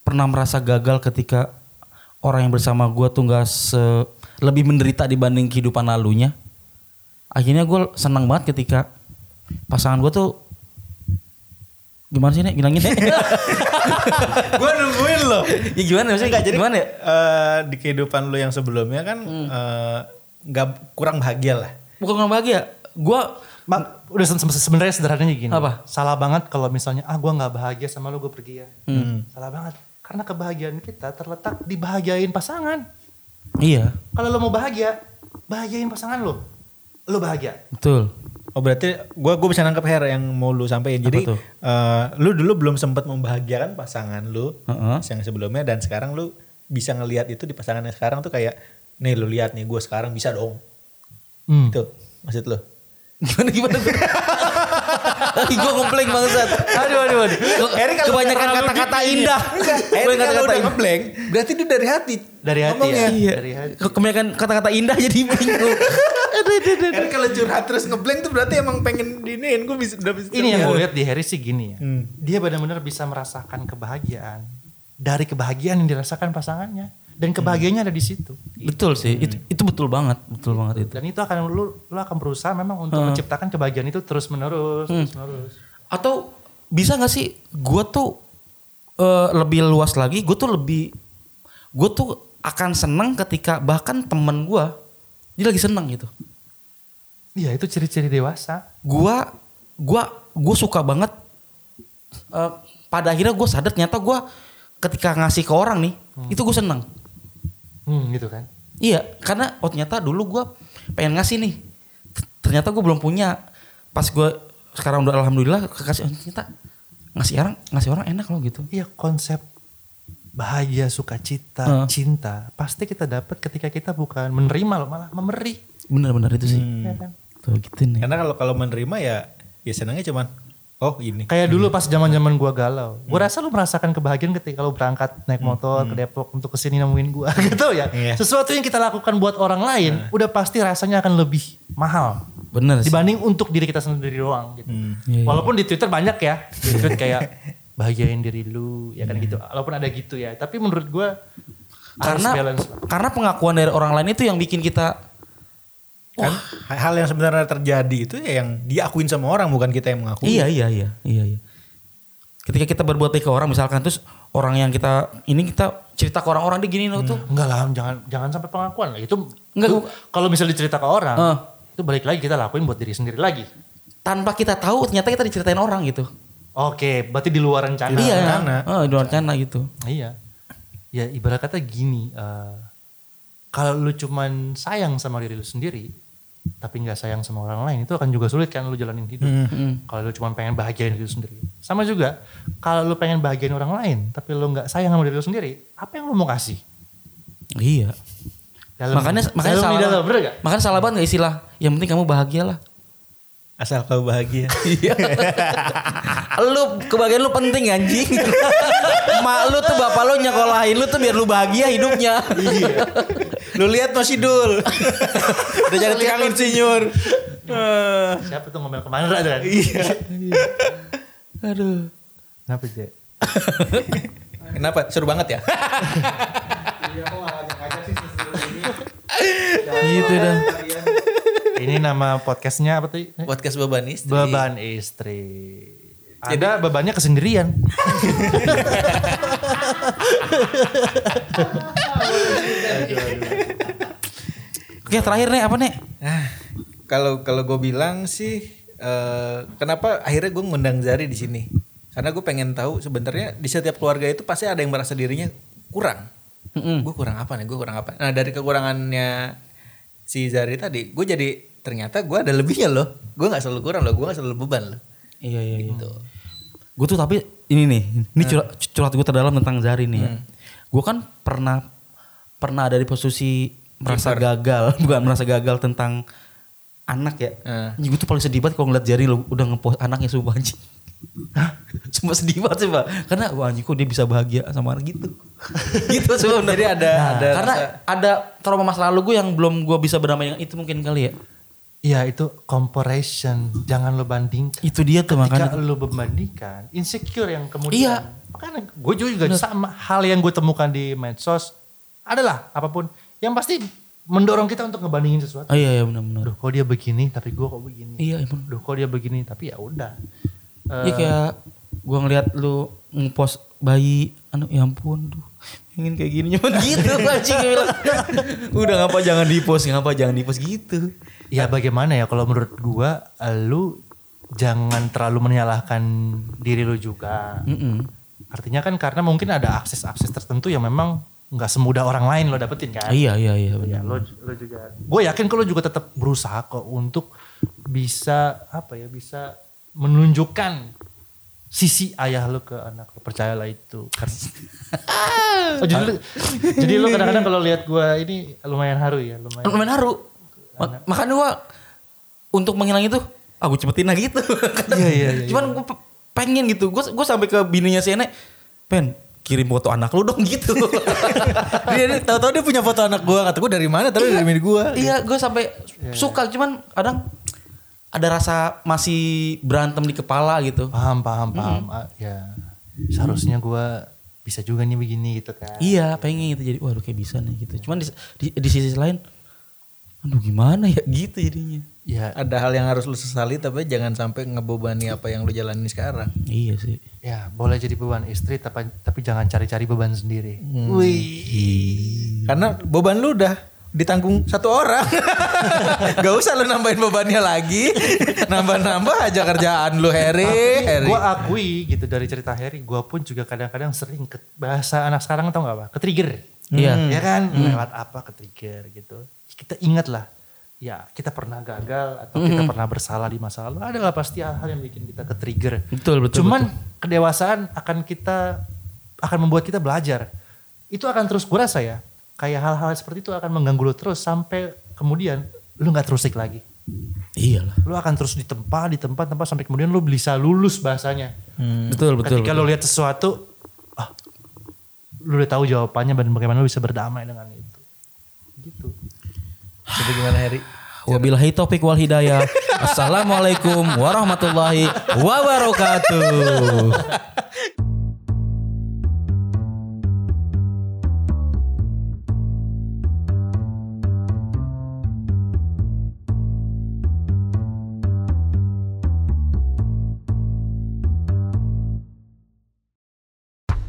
pernah merasa gagal ketika orang yang bersama gue tuh gak se lebih menderita dibanding kehidupan lalunya. Akhirnya gue senang banget ketika pasangan gue tuh gimana sih nih bilangin nih? gue nungguin loh. ya gimana maksudnya? Enggak, jadi gimana ya? eh, di kehidupan lu yang sebelumnya kan eh, nggak kurang bahagia lah. Bukan orang bahagia. Gue Mak, udah se- se- sebenarnya sederhananya gini. Apa? Salah banget kalau misalnya ah gua nggak bahagia sama lu gue pergi ya. Hmm. Salah banget. Karena kebahagiaan kita terletak di bahagiain pasangan. iya Kalau lo mau bahagia, bahagiain pasangan lo. Lo bahagia. betul. Oh berarti gua gua bisa nangkep Her yang mau lu sampaikan. Jadi tuh? eh, lu dulu belum sempat membahagiakan pasangan lu Heeh. yang sebelumnya dan sekarang lu bisa ngelihat itu di pasangan yang sekarang tuh kayak nih lu lihat nih gue sekarang bisa dong. Hmm. Itu maksud lu. Gimana gimana? Lagi gue komplain bangsat. Aduh aduh aduh. Eric kalau Kebanyakan kata-kata indah. Kebanyakan kalau kata udah ngeblank berarti dia dari hati. Dari hati Ngomongnya. ya. Iya. Dari hati. Kebanyakan kata-kata indah jadi bingung. Eric kalau curhat terus ngeblank tuh berarti emang pengen diniin gue bisa udah bisa. Ini yang gue lihat di Harry sih gini ya. Hmm. Dia benar-benar bisa merasakan kebahagiaan dari kebahagiaan yang dirasakan pasangannya dan kebahagiaannya ada di situ. betul sih. Itu itu betul banget, betul banget itu. Dan itu akan lu lu akan berusaha memang untuk menciptakan kebahagiaan itu terus menerus, terus menerus. Atau bisa gak sih gue tuh eh, lebih luas lagi, gue tuh lebih gue tuh akan seneng ketika bahkan temen gue dia lagi seneng gitu. Iya itu ciri-ciri dewasa. Gua gua gue suka banget eh, pada akhirnya gue sadar ternyata gue ketika ngasih ke orang nih itu gue seneng. Hmm gitu kan. Iya, karena oh ternyata dulu gue pengen ngasih nih. Ternyata gue belum punya. Pas gue sekarang udah alhamdulillah kekasih oh, ternyata ngasih orang ngasih orang enak loh gitu. Iya konsep bahagia, sukacita, Heeh. cinta pasti kita dapat ketika kita bukan menerima loh malah memberi. Bener-bener itu sih. Ya kan? Tuh gitu nih. Karena kalau kalau menerima ya ya senangnya cuman oh ini. Kayak dulu pas zaman-zaman gua galau. Gua rasa lu merasakan kebahagiaan ketika lu berangkat naik motor ke Depok untuk ke sini nemuin gua gitu ya. Iya. Sesuatu yang kita lakukan buat orang lain udah pasti rasanya akan lebih mahal Bener sih. dibanding untuk diri kita sendiri doang gitu. Iya, iya. Walaupun di Twitter banyak ya, di tweet kayak bahagiain diri lu, ya kan gitu. Walaupun ada gitu ya, tapi menurut gua harus karena karena pengakuan dari orang lain itu yang bikin kita Kan hal yang sebenarnya terjadi itu ya yang diakuin sama orang bukan kita yang mengakui. Iya iya iya iya iya. Ketika kita berbuat baik ke orang misalkan terus orang yang kita ini kita cerita ke orang-orang dia gini loh tuh. Enggak lah, jangan jangan sampai pengakuan lah. Itu Enggak, kalau misalnya dicerita ke orang, Eh. itu balik lagi kita lakuin buat diri sendiri lagi. Tanpa kita tahu ternyata kita diceritain orang gitu. Oke, berarti di luar rencana. iya. rencana. Oh, di luar rencana gitu. Iya. Ya ibarat kata gini, eh, kalau lu cuman sayang sama diri lu sendiri, tapi nggak sayang sama orang lain, itu akan juga sulit kan lu jalanin hidup. Kalau lu cuma pengen bahagiain diri lu sendiri. Sama juga, kalau lu pengen bahagiain orang lain, tapi lu nggak sayang sama diri lu sendiri, apa yang lu mau kasih? Iya. Dalam- makanya makanya dalam salah. dalam, bener gak? Makanya salah banget gak istilah. Yang penting kamu bahagia lah. Asal kau bahagia. Iya. lu kebahagiaan lu penting anjing. Mak lu tuh bapak lu nyekolahin lu tuh biar lu bahagia hidupnya. Lu lihat Mas Idul. Udah jadi tukang insinyur. Siapa tuh ngomel ke mana ada? Iya. Aduh. Kenapa sih? Kenapa? Seru banget ya? Gitu dah. Ini nama podcastnya apa tuh? Podcast beban istri. Beban istri. Ada bebannya kesendirian. Oke terakhir nih apa nih? Ah, kalau kalau gue bilang sih eh, kenapa akhirnya gue ngundang Zari di sini? Karena gue pengen tahu sebenarnya di setiap keluarga itu pasti ada yang merasa dirinya kurang. Gue kurang apa nih? Gue kurang apa? Nah dari kekurangannya si Zari tadi, gue jadi ternyata gue ada lebihnya loh. Gue nggak selalu kurang loh. Gue nggak selalu beban loh. Iya iya gitu. Gue tuh tapi ini nih, ini curhat, curhat gue terdalam tentang Zari nih ya. Gue kan pernah pernah ada di posisi merasa gagal, bukan merasa gagal tentang anak ya. Eh. Gue tuh paling sedih banget kalau ngeliat Zari lo udah ngepost anaknya sumpah anjing. Cuma sedih banget sih pak. Karena wah anjing kok dia bisa bahagia sama anak gitu. gitu sebenarnya. Jadi ada ada Karena rasa- ada trauma masa lalu gue yang belum gue bisa berdamai dengan itu mungkin kali ya. Iya itu comparison. Jangan lo bandingkan. Itu dia tuh Ketika makanya. lo membandingkan, insecure yang kemudian. Iya. Makanya gue juga sama hal yang gue temukan di medsos adalah apa pun yang pasti mendorong kita untuk ngebandingin sesuatu. Oh iya iya benar-benar. Duh, kok dia begini, tapi gue kok begini. Iya emang. Duh, kok dia begini, tapi ya udah. Iya kayak gua ngeliat lu ngepost bayi, anu ya ampun, duh, pengen kayak gini cuman gitu anjing. Udah ngapa jangan di post, ngapa jangan di post gitu. Ya bagaimana ya kalau menurut gua eh, lu jangan terlalu menyalahkan diri lu juga. Mm-mm. Artinya kan karena mungkin ada akses-akses tertentu yang memang nggak semudah orang lain lo dapetin kan. Iya iya iya Ya, lo, lo juga. Gue yakin kalau juga tetap berusaha kok untuk bisa apa ya bisa menunjukkan sisi ayah lo ke anak lo percayalah itu kan. oh, jadi jadi lo kadang-kadang kalau lihat gue ini lumayan haru ya lumayan. Lumayan haru. Ma- makanya gua untuk menghilang itu, aku cepetin aja gitu. Iya, iya, iya, Cuman gua pe- pengen gitu. Gua gua sampai ke bininya si Ene, pen kirim foto anak lu dong gitu. dia, dia tahu-tahu dia punya foto anak gue. Kata gue dari mana? Tapi dari milik gue. Iya, gue sampai suka cuman kadang ada rasa masih berantem di kepala gitu. Paham paham paham. Ah, ya seharusnya gue bisa juga nih begini gitu kan. Iya, pengen gitu jadi waduh kayak bisa nih gitu. Cuman di, di, di sisi lain aduh gimana ya gitu jadinya. Ya Ada hal yang harus lu sesali tapi jangan sampai ngebebani apa yang lu jalani sekarang. Iya sih. ya boleh jadi beban istri tapi tapi jangan cari-cari beban sendiri. Karena beban lu udah ditanggung satu orang. Gak usah lu nambahin bebannya lagi. Nambah-nambah aja kerjaan lu Harry. Harry. Gue akui gitu dari cerita Harry, gue pun juga kadang-kadang sering ke, bahasa anak sekarang tau gak apa? Ketrigger. Iya. Ya kan lewat apa ketrigger gitu. Kita ingat lah. Ya kita pernah gagal atau kita pernah bersalah di masa lalu. Adalah pasti hal-hal yang bikin kita ketrigger. Betul, betul, Cuman kedewasaan akan kita akan membuat kita belajar. Itu akan terus gue rasa ya. Kayak hal-hal seperti itu akan mengganggu lu terus sampai kemudian lu nggak terusik lagi. Iyalah. Lu akan terus ditempa, ditempa, tempa sampai kemudian lu bisa lulus bahasanya. Betul, betul. Ketika betul. lu lihat sesuatu, lu udah tahu jawabannya dan bagaimana lu bisa berdamai dengan itu. Gitu. Coba gimana Harry? Wabillahi taufik wal hidayah. Assalamualaikum warahmatullahi wabarakatuh.